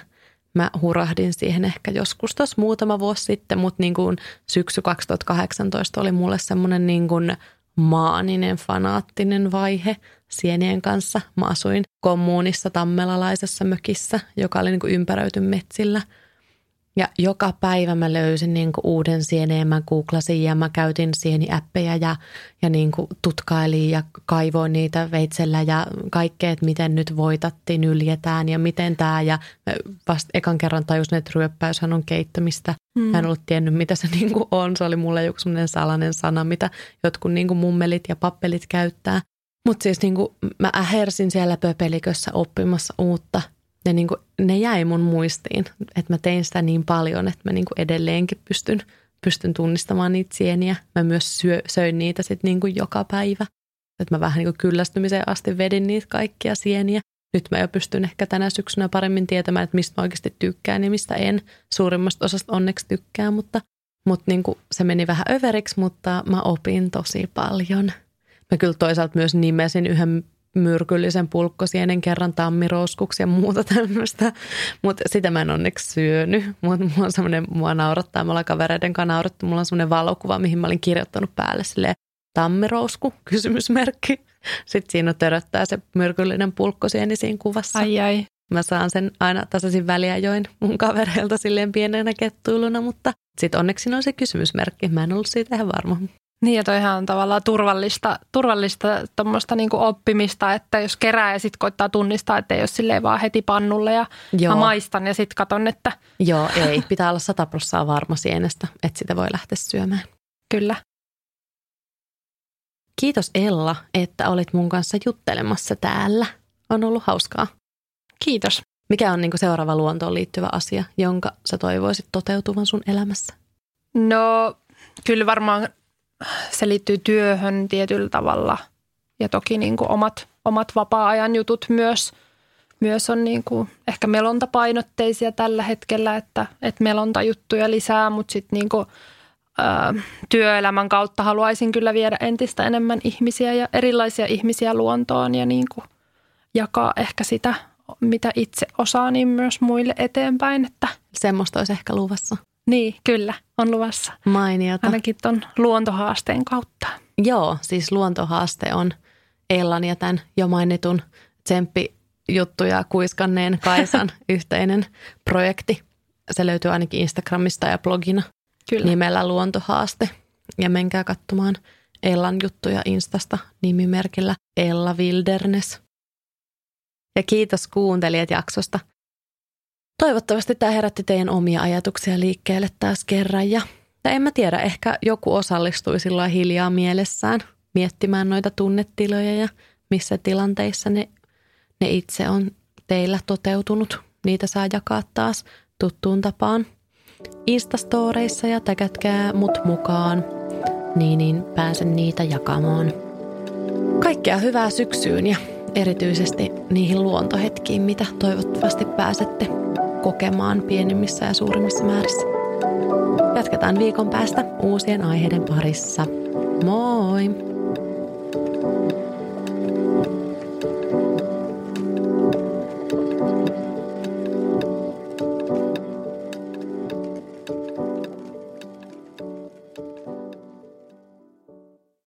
Mä hurahdin siihen ehkä joskus tuossa muutama vuosi sitten, mutta niin kuin syksy 2018 oli mulle semmoinen niin kuin maaninen, fanaattinen vaihe sienien kanssa. Mä asuin kommunissa tammelalaisessa mökissä, joka oli niin kuin ympäröity metsillä. Ja joka päivä mä löysin niin kuin uuden sieneen, mä googlasin ja mä käytin sieniäppejä ja, ja niin kuin tutkailin ja kaivoin niitä veitsellä ja kaikkea, että miten nyt voitattiin, yljetään ja miten tämä. Ja vasta ekan kerran tajusin, että ryöppäyshän on keittämistä. Mm. Mä en ollut tiennyt, mitä se niin kuin on. Se oli mulle joku semmoinen salainen sana, mitä jotkut niin kuin mummelit ja pappelit käyttää. Mutta siis niin kuin mä ähersin siellä pöpelikössä oppimassa uutta – ja niin kuin, ne jäi mun muistiin, että mä tein sitä niin paljon, että mä niin kuin edelleenkin pystyn, pystyn tunnistamaan niitä sieniä. Mä myös syö, söin niitä sitten niin joka päivä. Että mä vähän niin kuin kyllästymiseen asti vedin niitä kaikkia sieniä. Nyt mä jo pystyn ehkä tänä syksynä paremmin tietämään, että mistä mä oikeasti tykkään ja mistä en. Suurimmasta osasta onneksi tykkään, mutta, mutta niin kuin se meni vähän överiksi, mutta mä opin tosi paljon. Mä kyllä toisaalta myös nimesin yhden myrkyllisen pulkkosienen kerran tammirouskuksi ja muuta tämmöistä. Mutta sitä mä en onneksi syönyt. Mutta mulla on semmoinen, mua naurattaa, me ollaan kavereiden kanssa naurattu. Mulla on semmoinen valokuva, mihin mä olin kirjoittanut päälle silleen tammirousku, kysymysmerkki. Sitten siinä töröttää se myrkyllinen pulkkosieni siinä kuvassa. Ai ai. Mä saan sen aina tasaisin väliajoin mun kavereilta silleen pienenä kettuiluna, mutta sitten onneksi on se kysymysmerkki. Mä en ollut siitä ihan varma. Niin ja toihan on tavallaan turvallista, turvallista tuommoista niinku oppimista, että jos kerää ja sitten koittaa tunnistaa, että ei ole silleen vaan heti pannulle ja Joo. mä maistan ja sitten katon, että Joo, ei. Pitää olla 100 prosenttia varma sienestä, että sitä voi lähteä syömään. kyllä. Kiitos Ella, että olit mun kanssa juttelemassa täällä. On ollut hauskaa. Kiitos. Mikä on niin seuraava luontoon liittyvä asia, jonka sä toivoisit toteutuvan sun elämässä? No kyllä varmaan se liittyy työhön tietyllä tavalla ja toki niin kuin omat, omat vapaa-ajan jutut myös, myös on niin kuin ehkä melontapainotteisia tällä hetkellä, että, että melontajuttuja lisää, mutta sitten niin kuin työelämän kautta haluaisin kyllä viedä entistä enemmän ihmisiä ja erilaisia ihmisiä luontoon ja niin kuin jakaa ehkä sitä, mitä itse osaa, niin myös muille eteenpäin. Että Semmoista olisi ehkä luvassa. niin, kyllä, on luvassa. Mainiota. Ainakin tuon luontohaasteen kautta. Joo, siis luontohaaste on Ellan ja tämän jo mainitun tsemppijuttuja kuiskanneen Kaisan yhteinen projekti. Se löytyy ainakin Instagramista ja blogina Kyllä. nimellä Luontohaaste. Ja menkää katsomaan Ellan juttuja Instasta nimimerkillä Ella Wilderness. Ja kiitos kuuntelijat jaksosta. Toivottavasti tämä herätti teidän omia ajatuksia liikkeelle taas kerran. Ja, ja en mä tiedä, ehkä joku osallistui silloin hiljaa mielessään miettimään noita tunnetiloja ja missä tilanteissa ne, ne itse on teillä toteutunut. Niitä saa jakaa taas tuttuun tapaan Instastoreissa ja täkätkää mut mukaan, niin, niin pääsen niitä jakamaan. Kaikkea hyvää syksyyn ja erityisesti niihin luontohetkiin, mitä toivottavasti pääsette kokemaan pienimmissä ja suurimmissa määrissä. Jatketaan viikon päästä uusien aiheiden parissa. Moi!